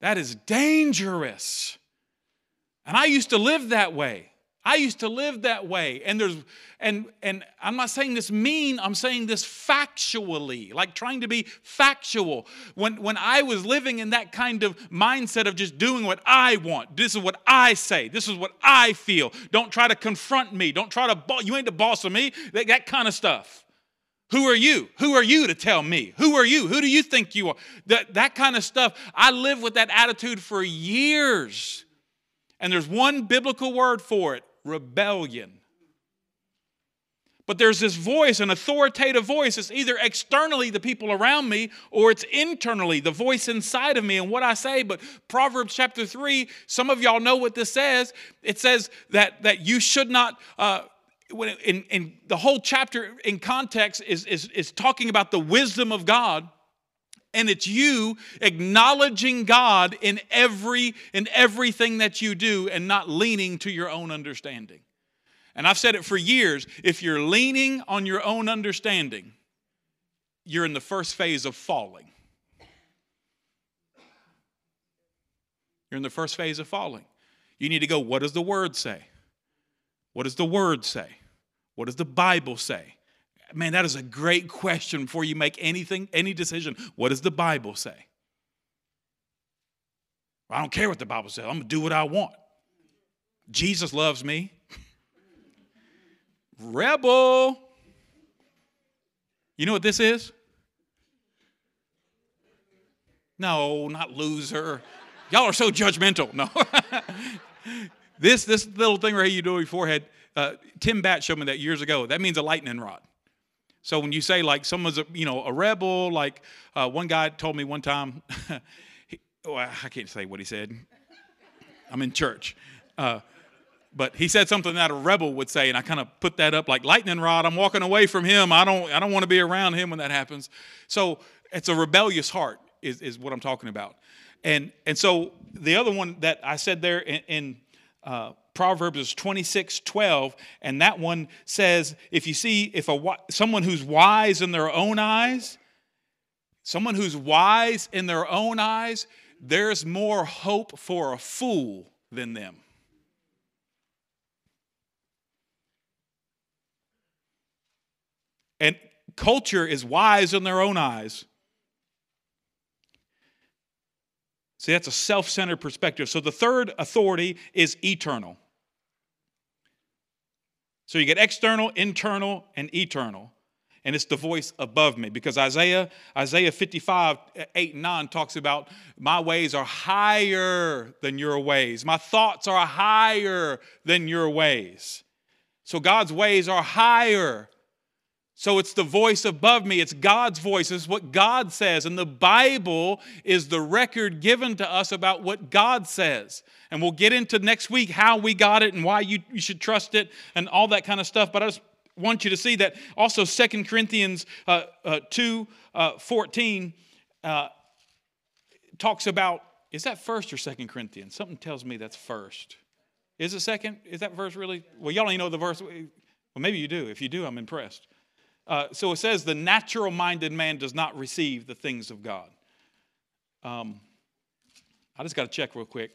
S2: That is dangerous. And I used to live that way. I used to live that way. And there's and and I'm not saying this mean, I'm saying this factually, like trying to be factual. When when I was living in that kind of mindset of just doing what I want. This is what I say. This is what I feel. Don't try to confront me. Don't try to you ain't the boss of me. That, that kind of stuff. Who are you? Who are you to tell me? Who are you? Who do you think you are? That, that kind of stuff. I lived with that attitude for years. And there's one biblical word for it rebellion. But there's this voice, an authoritative voice. It's either externally the people around me or it's internally the voice inside of me and what I say. But Proverbs chapter 3, some of y'all know what this says. It says that, that you should not. Uh, in, in the whole chapter in context is, is, is talking about the wisdom of God and it's you acknowledging God in every in everything that you do and not leaning to your own understanding. And I've said it for years, if you're leaning on your own understanding, you're in the first phase of falling. You're in the first phase of falling. You need to go, what does the word say? What does the word say? What does the Bible say? Man, that is a great question before you make anything, any decision. What does the Bible say? I don't care what the Bible says. I'm going to do what I want. Jesus loves me. Rebel. You know what this is? No, not loser. Y'all are so judgmental. No. this this little thing right here you do on your forehead. Uh, Tim Bat showed me that years ago. That means a lightning rod. So when you say like someone's a, you know a rebel, like uh, one guy told me one time, he, oh, I can't say what he said. I'm in church. Uh, but he said something that a rebel would say, and I kind of put that up like lightning rod. I'm walking away from him. I don't, I don't want to be around him when that happens. So it's a rebellious heart, is, is what I'm talking about. And and so the other one that I said there in, in uh, Proverbs is 26, 12, and that one says, if you see, if a someone who's wise in their own eyes, someone who's wise in their own eyes, there's more hope for a fool than them. And culture is wise in their own eyes. See, that's a self centered perspective. So the third authority is eternal. So you get external, internal, and eternal. And it's the voice above me because Isaiah, Isaiah 55, 8 and 9 talks about my ways are higher than your ways. My thoughts are higher than your ways. So God's ways are higher so it's the voice above me. It's God's voice. It's what God says. And the Bible is the record given to us about what God says. And we'll get into next week how we got it and why you, you should trust it and all that kind of stuff. But I just want you to see that also Second Corinthians uh, uh, 2 uh, 14 uh, talks about, is that first or Second Corinthians? Something tells me that's first. Is it second? Is that verse really? Well, y'all don't even know the verse. Well, maybe you do. If you do, I'm impressed. Uh, so it says, the natural minded man does not receive the things of God. Um, I just got to check real quick,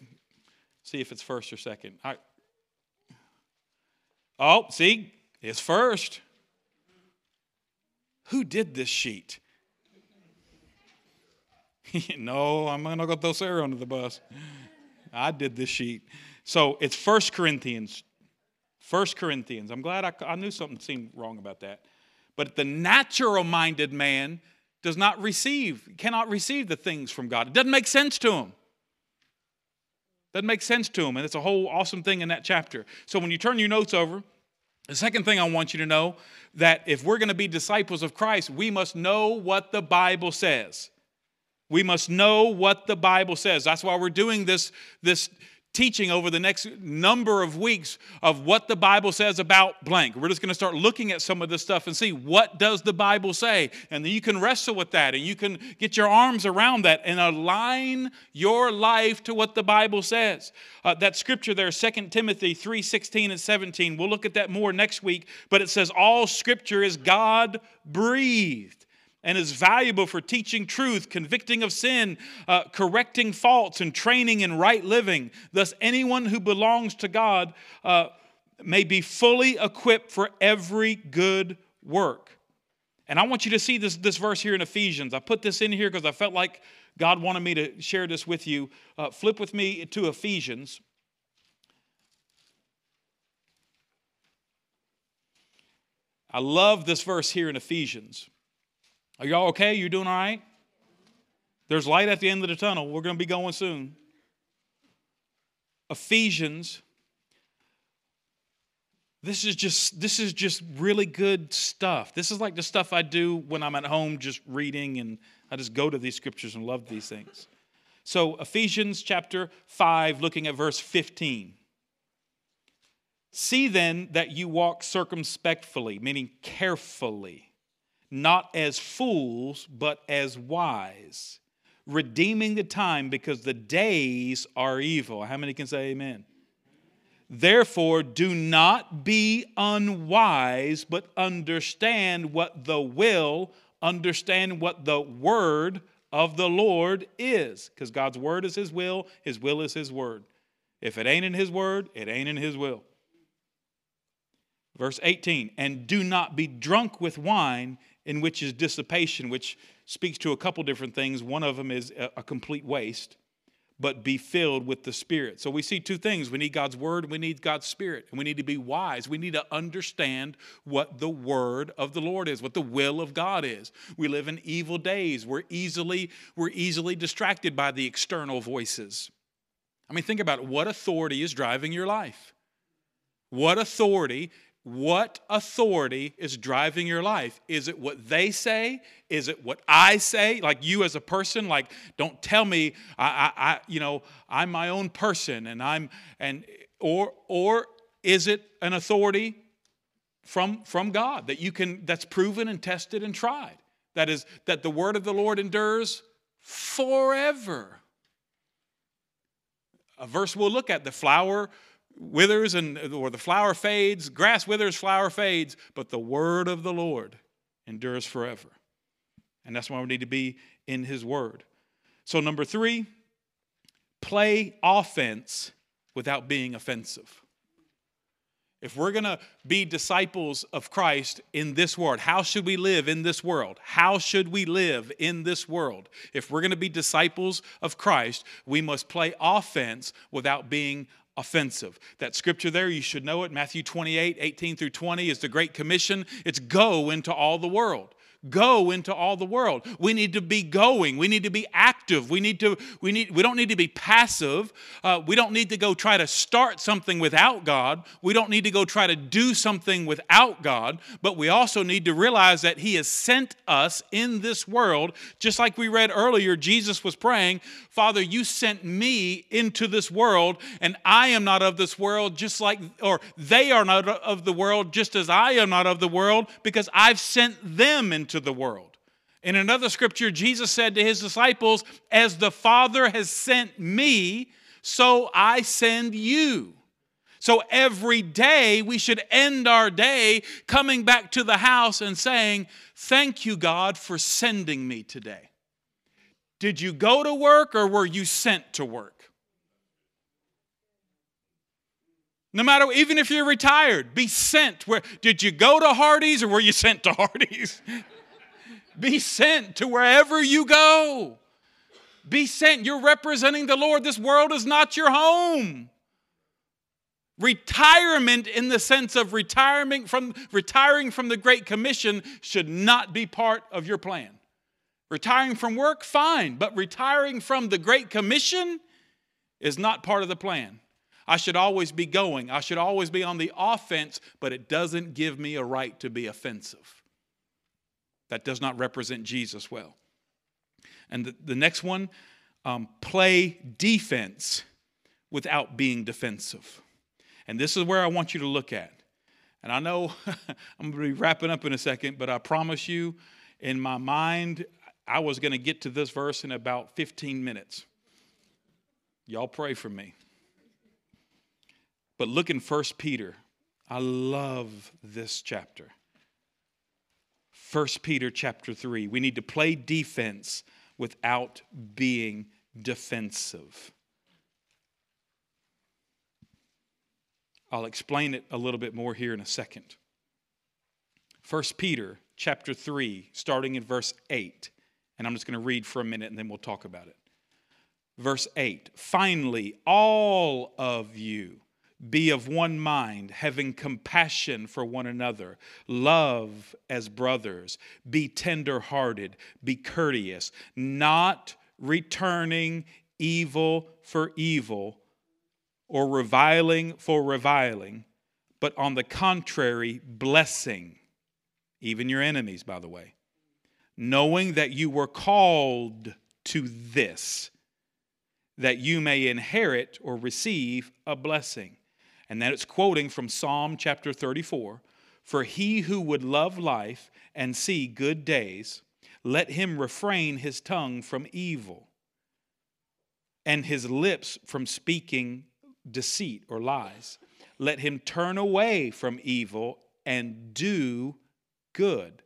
S2: see if it's first or second. I, oh, see, it's first. Who did this sheet? no, I'm not going to throw Sarah under the bus. I did this sheet. So it's First Corinthians. First Corinthians. I'm glad I, I knew something seemed wrong about that. But the natural minded man does not receive, cannot receive the things from God. It doesn't make sense to him. Doesn't make sense to him. And it's a whole awesome thing in that chapter. So when you turn your notes over, the second thing I want you to know that if we're going to be disciples of Christ, we must know what the Bible says. We must know what the Bible says. That's why we're doing this, this teaching over the next number of weeks of what the Bible says about blank. We're just going to start looking at some of this stuff and see what does the Bible say. And then you can wrestle with that and you can get your arms around that and align your life to what the Bible says. Uh, that scripture there, 2 Timothy 3 16 and 17, we'll look at that more next week, but it says, All scripture is God breathed and is valuable for teaching truth, convicting of sin, uh, correcting faults, and training in right living. Thus, anyone who belongs to God uh, may be fully equipped for every good work. And I want you to see this, this verse here in Ephesians. I put this in here because I felt like God wanted me to share this with you. Uh, flip with me to Ephesians. I love this verse here in Ephesians. Are y'all okay? You're doing all right? There's light at the end of the tunnel. We're going to be going soon. Ephesians. This is just this is just really good stuff. This is like the stuff I do when I'm at home just reading and I just go to these scriptures and love these things. So Ephesians chapter 5 looking at verse 15. See then that you walk circumspectly, meaning carefully not as fools, but as wise, redeeming the time because the days are evil. How many can say amen? Therefore, do not be unwise, but understand what the will, understand what the word of the Lord is. Because God's word is his will, his will is his word. If it ain't in his word, it ain't in his will. Verse 18, and do not be drunk with wine in which is dissipation, which speaks to a couple different things. One of them is a, complete waste, but be filled with the Spirit. So we see two things we need God's Word, we need God's Spirit, and we need to be wise. We need to understand what the Word of the Lord is, what the will of God is. We live in evil days. We're easily, we're easily distracted by the external voices. I mean, think about it. What authority is driving your life? What authority what authority is driving your life? Is it what they say? Is it what I say? Like you as a person, like don't tell me I, I, I you know I'm my own person and I'm and or or is it an authority from from God that you can that's proven and tested and tried? That is that the word of the Lord endures forever. A verse we'll look at the flower withers and or the flower fades, grass withers, flower fades, but the word of the Lord endures forever. And that's why we need to be in his word. So number 3, play offense without being offensive. If we're going to be disciples of Christ in this world, how should we live in this world? How should we live in this world? If we're going to be disciples of Christ, we must play offense without being offensive. That scripture there, you should know it. Matthew 28, 18 through 20 is the Great Commission. It's go into all the world go into all the world. We need to be going. We need to be active. We need to we need we don't need to be passive. Uh, we don't need to go try to start something without god. We don't need to go try to do something without god. But we also need to realize that he has sent us in this world. Just like we read earlier jesus was praying father you sent me into this world and i am not of this world just like or they are not of the world just as i am not of the world because i've sent them into into the world. In another scripture, Jesus said to his disciples, As the Father has sent me, so I send you. So every day we should end our day coming back to the house and saying, Thank you, God, for sending me today. Did you go to work or were you sent to work? No matter, even if you're retired, be sent. Where did you go to Hardee's or were you sent to Hardee's? Be sent to wherever you go. Be sent. You're representing the Lord. This world is not your home. Retirement in the sense of retiring from, retiring from the Great Commission should not be part of your plan. Retiring from work, fine, but retiring from the Great Commission is not part of the plan. I should always be going. I should always be on the offense, but it doesn't give me a right to be offensive. That does not represent Jesus well. And the, the next one, um, play defense without being defensive. And this is where I want you to look at. And I know I'm going to be wrapping up in a second, but I promise you, in my mind, I was going to get to this verse in about 15 minutes. Y'all pray for me. But look in 1 Peter. I love this chapter. 1 Peter chapter 3. We need to play defense without being defensive. I'll explain it a little bit more here in a second. 1 Peter chapter 3, starting in verse 8. And I'm just going to read for a minute and then we'll talk about it. Verse 8 Finally, all of you be of one mind, having compassion for one another, love as brothers, be tender hearted, be courteous, not returning evil for evil or reviling for reviling, but on the contrary, blessing, even your enemies, by the way, knowing that you were called to this, that you may inherit or receive a blessing. And that it's quoting from Psalm chapter 34 For he who would love life and see good days, let him refrain his tongue from evil and his lips from speaking deceit or lies. Let him turn away from evil and do good.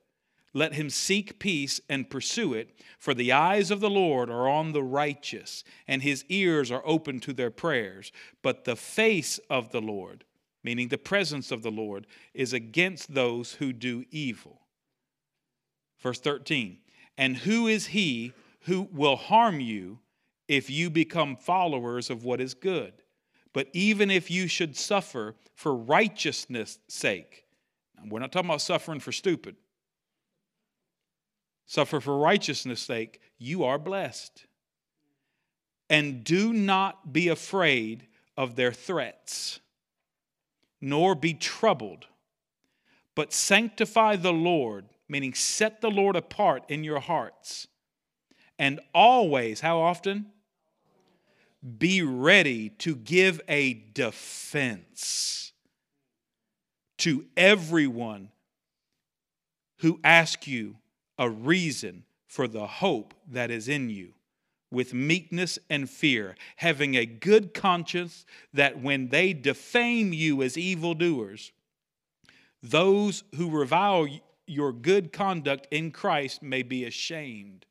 S2: Let him seek peace and pursue it, for the eyes of the Lord are on the righteous, and his ears are open to their prayers. But the face of the Lord, meaning the presence of the Lord, is against those who do evil. Verse 13 And who is he who will harm you if you become followers of what is good? But even if you should suffer for righteousness' sake, we're not talking about suffering for stupid. Suffer for righteousness' sake, you are blessed. And do not be afraid of their threats, nor be troubled, but sanctify the Lord, meaning set the Lord apart in your hearts. And always, how often? be ready to give a defense to everyone who asks you a reason for the hope that is in you with meekness and fear, having a good conscience that when they defame you as evildoers, those who revile your good conduct in Christ may be ashamed.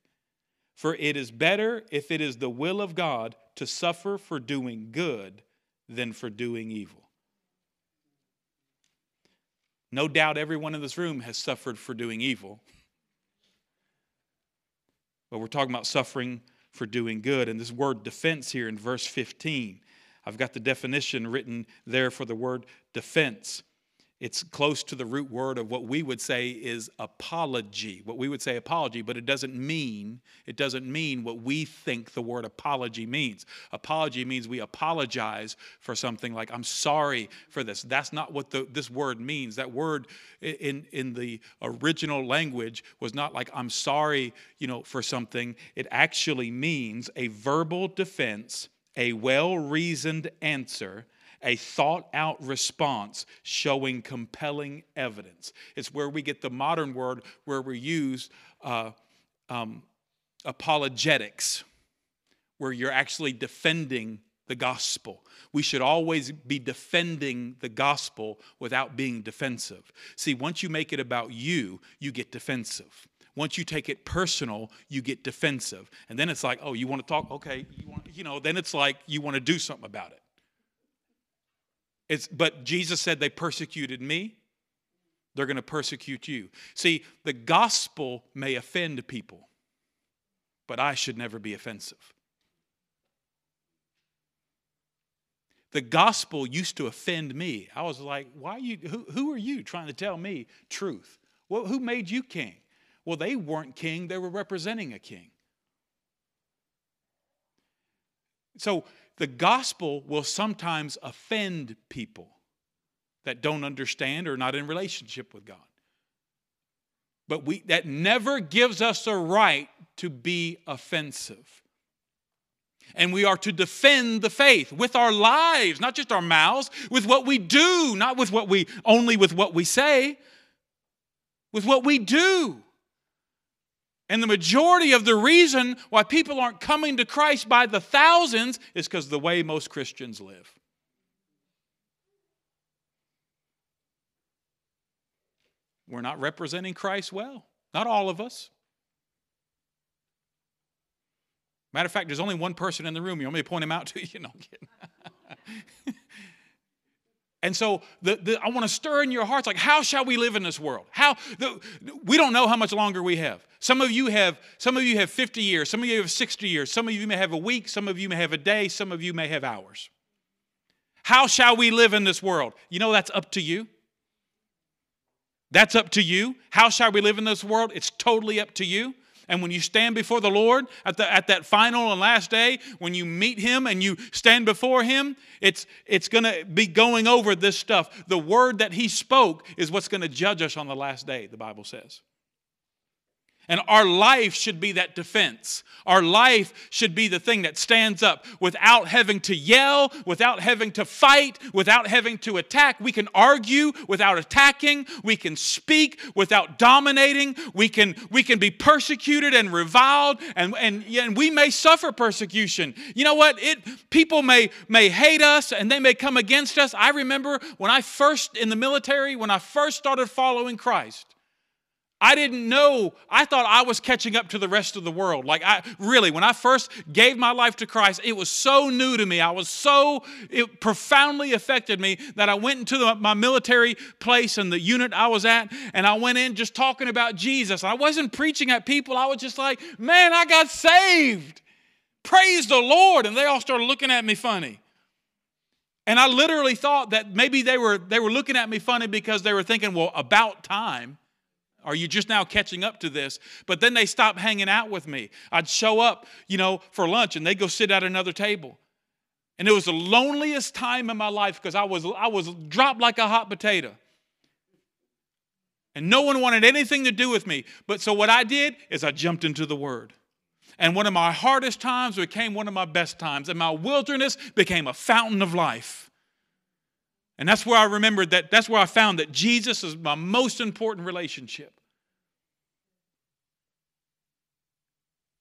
S2: For it is better if it is the will of God to suffer for doing good than for doing evil. No doubt everyone in this room has suffered for doing evil. But we're talking about suffering for doing good. And this word defense here in verse 15, I've got the definition written there for the word defense. It's close to the root word of what we would say is apology. What we would say apology, but it doesn't mean it doesn't mean what we think the word apology means. Apology means we apologize for something like I'm sorry for this. That's not what the, this word means. That word in in the original language was not like I'm sorry, you know, for something. It actually means a verbal defense, a well-reasoned answer a thought out response showing compelling evidence. It's where we get the modern word where we use uh, um, apologetics, where you're actually defending the gospel. We should always be defending the gospel without being defensive. See, once you make it about you, you get defensive. Once you take it personal, you get defensive. And then it's like, oh, you want to talk? Okay. You, want, you know, then it's like you want to do something about it. It's, but Jesus said they persecuted me, they're going to persecute you. See, the gospel may offend people, but I should never be offensive. The gospel used to offend me. I was like, why you, who, who are you trying to tell me truth? Well, who made you king? Well, they weren't king, they were representing a king. So the gospel will sometimes offend people that don't understand or not in relationship with God. But we, that never gives us a right to be offensive. And we are to defend the faith with our lives, not just our mouths, with what we do, not with what we only with what we say, with what we do. And the majority of the reason why people aren't coming to Christ by the thousands is because the way most Christians live. We're not representing Christ well. Not all of us. Matter of fact, there's only one person in the room. You want me to point him out to you? No, I'm kidding. and so the, the, I want to stir in your hearts like, how shall we live in this world? How the, we don't know how much longer we have. Some of you have some of you have 50 years, some of you have 60 years, some of you may have a week, some of you may have a day, some of you may have hours. How shall we live in this world? You know that's up to you. That's up to you. How shall we live in this world? It's totally up to you. And when you stand before the Lord at, the, at that final and last day, when you meet Him and you stand before Him, it's, it's going to be going over this stuff. The word that He spoke is what's going to judge us on the last day, the Bible says. And our life should be that defense. Our life should be the thing that stands up without having to yell, without having to fight, without having to attack. We can argue without attacking. We can speak without dominating. We can, we can be persecuted and reviled, and, and, and we may suffer persecution. You know what? It, people may, may hate us and they may come against us. I remember when I first, in the military, when I first started following Christ, I didn't know. I thought I was catching up to the rest of the world. Like, I really, when I first gave my life to Christ, it was so new to me. I was so, it profoundly affected me that I went into the, my military place and the unit I was at, and I went in just talking about Jesus. I wasn't preaching at people. I was just like, man, I got saved. Praise the Lord. And they all started looking at me funny. And I literally thought that maybe they were, they were looking at me funny because they were thinking, well, about time. Are you just now catching up to this? But then they stopped hanging out with me. I'd show up, you know, for lunch and they'd go sit at another table. And it was the loneliest time in my life because I was, I was dropped like a hot potato. And no one wanted anything to do with me. But so what I did is I jumped into the Word. And one of my hardest times became one of my best times. And my wilderness became a fountain of life. And that's where I remembered that, that's where I found that Jesus is my most important relationship.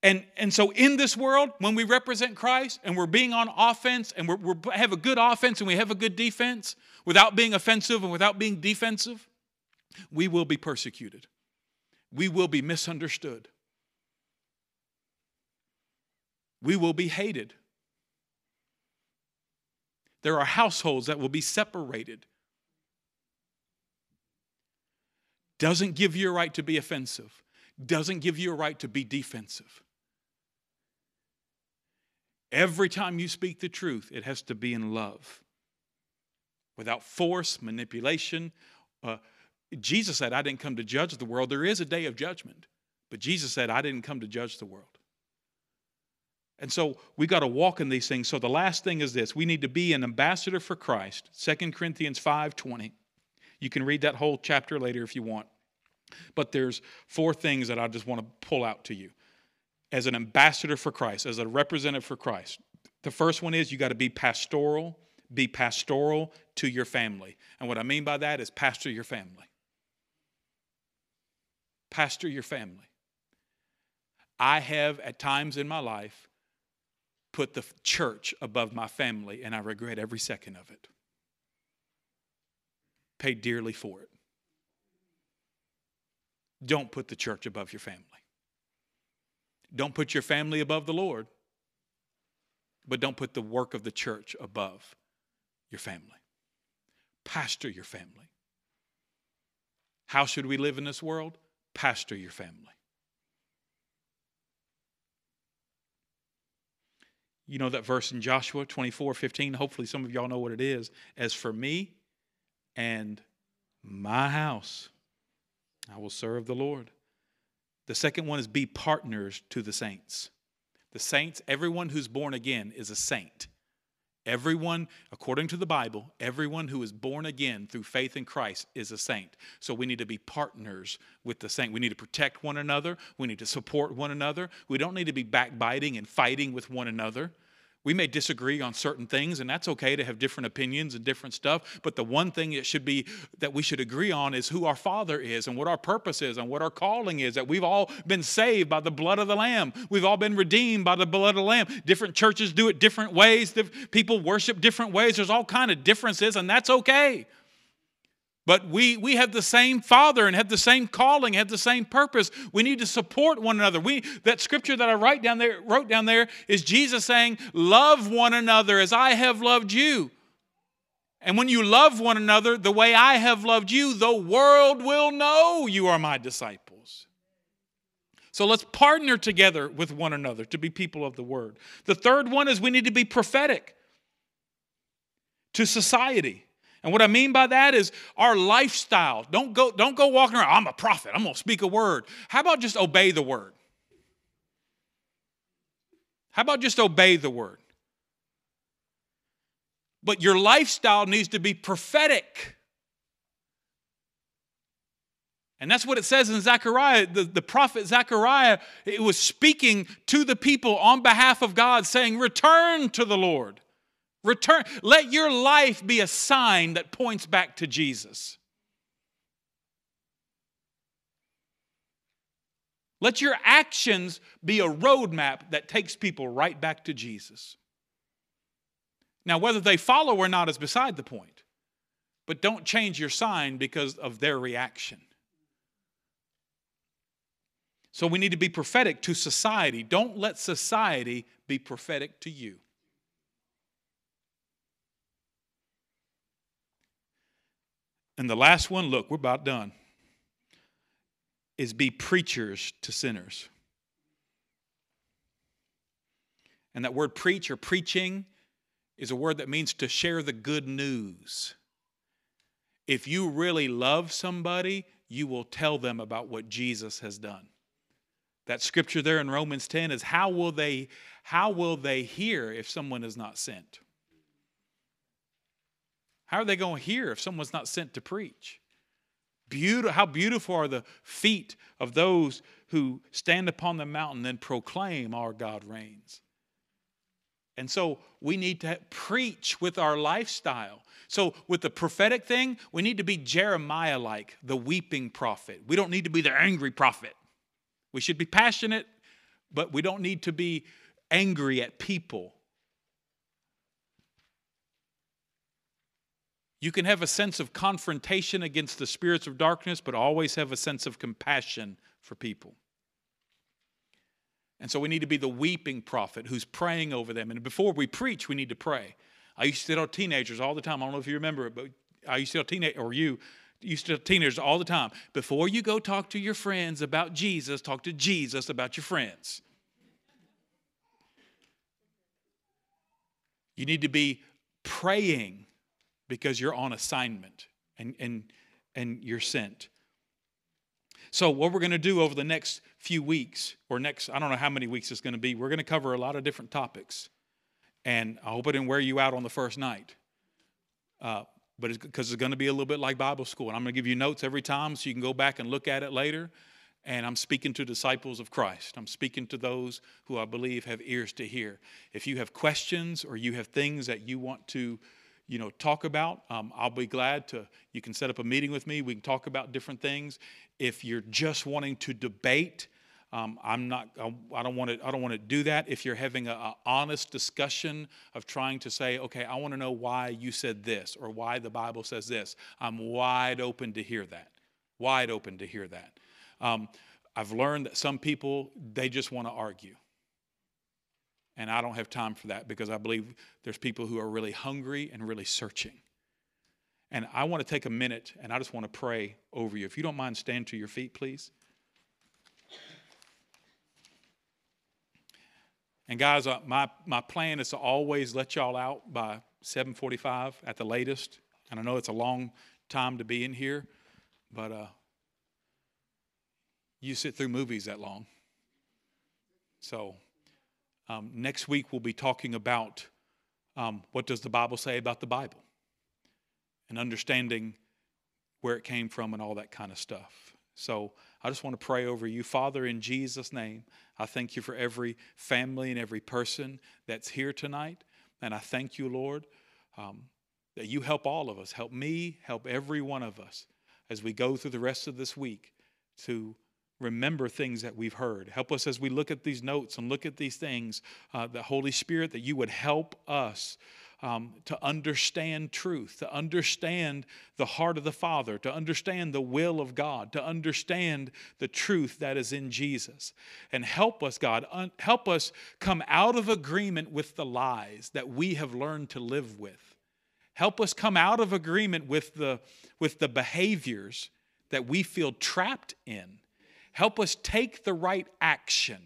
S2: And, and so, in this world, when we represent Christ and we're being on offense and we have a good offense and we have a good defense without being offensive and without being defensive, we will be persecuted. We will be misunderstood. We will be hated. There are households that will be separated. Doesn't give you a right to be offensive, doesn't give you a right to be defensive. Every time you speak the truth, it has to be in love, without force, manipulation. Uh, Jesus said, I didn't come to judge the world. There is a day of judgment, but Jesus said, I didn't come to judge the world. And so we got to walk in these things. So the last thing is this we need to be an ambassador for Christ. 2 Corinthians 5:20. You can read that whole chapter later if you want. But there's four things that I just want to pull out to you. As an ambassador for Christ, as a representative for Christ. The first one is you got to be pastoral, be pastoral to your family. And what I mean by that is pastor your family. Pastor your family. I have at times in my life put the church above my family, and I regret every second of it. Paid dearly for it. Don't put the church above your family. Don't put your family above the Lord, but don't put the work of the church above your family. Pastor your family. How should we live in this world? Pastor your family. You know that verse in Joshua 24 15? Hopefully, some of y'all know what it is. As for me and my house, I will serve the Lord. The second one is be partners to the saints. The saints, everyone who's born again is a saint. Everyone, according to the Bible, everyone who is born again through faith in Christ is a saint. So we need to be partners with the saint. We need to protect one another. We need to support one another. We don't need to be backbiting and fighting with one another. We may disagree on certain things, and that's okay to have different opinions and different stuff. But the one thing that should be that we should agree on is who our Father is and what our purpose is and what our calling is. That we've all been saved by the blood of the Lamb. We've all been redeemed by the blood of the Lamb. Different churches do it different ways. People worship different ways. There's all kind of differences, and that's okay. But we, we have the same Father and have the same calling, have the same purpose. We need to support one another. We, that scripture that I write down there, wrote down there is Jesus saying, Love one another as I have loved you. And when you love one another the way I have loved you, the world will know you are my disciples. So let's partner together with one another to be people of the word. The third one is we need to be prophetic to society. And what I mean by that is our lifestyle. Don't go, don't go walking around, I'm a prophet, I'm going to speak a word. How about just obey the word? How about just obey the word? But your lifestyle needs to be prophetic. And that's what it says in Zechariah. The, the prophet Zechariah it was speaking to the people on behalf of God, saying, Return to the Lord. Return. Let your life be a sign that points back to Jesus. Let your actions be a roadmap that takes people right back to Jesus. Now, whether they follow or not is beside the point, but don't change your sign because of their reaction. So, we need to be prophetic to society. Don't let society be prophetic to you. And the last one, look, we're about done, is be preachers to sinners. And that word preach or preaching is a word that means to share the good news. If you really love somebody, you will tell them about what Jesus has done. That scripture there in Romans 10 is how will they how will they hear if someone is not sent? How are they going to hear if someone's not sent to preach? Beautiful, how beautiful are the feet of those who stand upon the mountain and proclaim our God reigns. And so we need to preach with our lifestyle. So, with the prophetic thing, we need to be Jeremiah like, the weeping prophet. We don't need to be the angry prophet. We should be passionate, but we don't need to be angry at people. You can have a sense of confrontation against the spirits of darkness, but always have a sense of compassion for people. And so we need to be the weeping prophet who's praying over them. And before we preach, we need to pray. I used to tell teenagers all the time. I don't know if you remember it, but I used to tell teenagers, or you used to tell teenagers all the time. Before you go talk to your friends about Jesus, talk to Jesus about your friends. You need to be praying because you're on assignment and, and, and you're sent. So, what we're going to do over the next few weeks, or next, I don't know how many weeks it's going to be, we're going to cover a lot of different topics. And I hope I didn't wear you out on the first night. Uh, but because it's, it's going to be a little bit like Bible school. And I'm going to give you notes every time so you can go back and look at it later. And I'm speaking to disciples of Christ. I'm speaking to those who I believe have ears to hear. If you have questions or you have things that you want to you know talk about. Um, i'll be glad to you can set up a meeting with me. We can talk about different things. If you're just wanting to debate um, i'm not i don't want to i don't want to do that. If you're having an honest discussion of trying to say okay i want to know why you said this or why the bible says this i'm wide open to hear that. Wide open to hear that. Um, i've learned that some people they just want to argue and I don't have time for that because I believe there's people who are really hungry and really searching. And I want to take a minute and I just want to pray over you. If you don't mind, stand to your feet, please. And guys, uh, my, my plan is to always let y'all out by 7:45 at the latest. And I know it's a long time to be in here, but uh, you sit through movies that long. So um, next week, we'll be talking about um, what does the Bible say about the Bible and understanding where it came from and all that kind of stuff. So I just want to pray over you. Father, in Jesus' name, I thank you for every family and every person that's here tonight. And I thank you, Lord, um, that you help all of us. Help me, help every one of us as we go through the rest of this week to remember things that we've heard. Help us as we look at these notes and look at these things, uh, the Holy Spirit, that you would help us um, to understand truth, to understand the heart of the Father, to understand the will of God, to understand the truth that is in Jesus. And help us, God, un- help us come out of agreement with the lies that we have learned to live with. Help us come out of agreement with the, with the behaviors that we feel trapped in Help us take the right action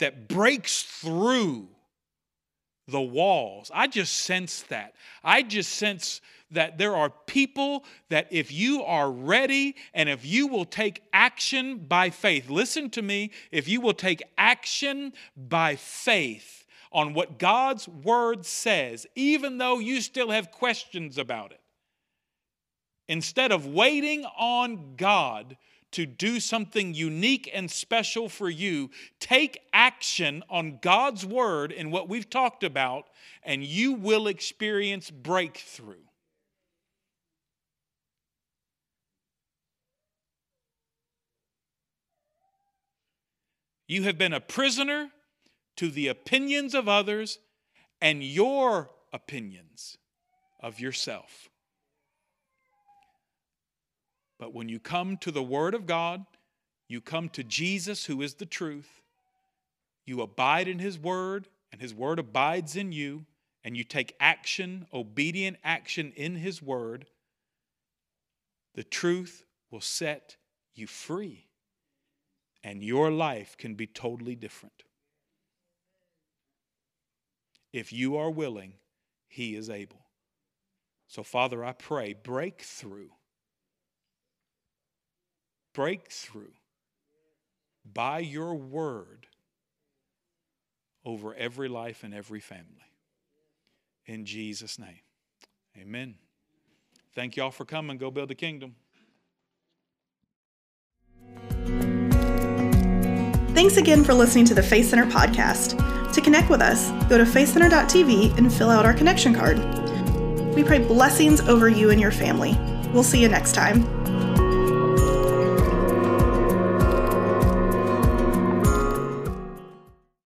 S2: that breaks through the walls. I just sense that. I just sense that there are people that if you are ready and if you will take action by faith, listen to me, if you will take action by faith on what God's word says, even though you still have questions about it, instead of waiting on God to do something unique and special for you, take action on God's word and what we've talked about, and you will experience breakthrough. You have been a prisoner to the opinions of others and your opinions of yourself. But when you come to the Word of God, you come to Jesus, who is the truth, you abide in His Word, and His Word abides in you, and you take action, obedient action in His Word, the truth will set you free, and your life can be totally different. If you are willing, He is able. So, Father, I pray breakthrough breakthrough by your word over every life and every family. In Jesus' name, amen. Thank y'all for coming. Go build the kingdom.
S3: Thanks again for listening to the Faith Center podcast. To connect with us, go to faithcenter.tv and fill out our connection card. We pray blessings over you and your family. We'll see you next time.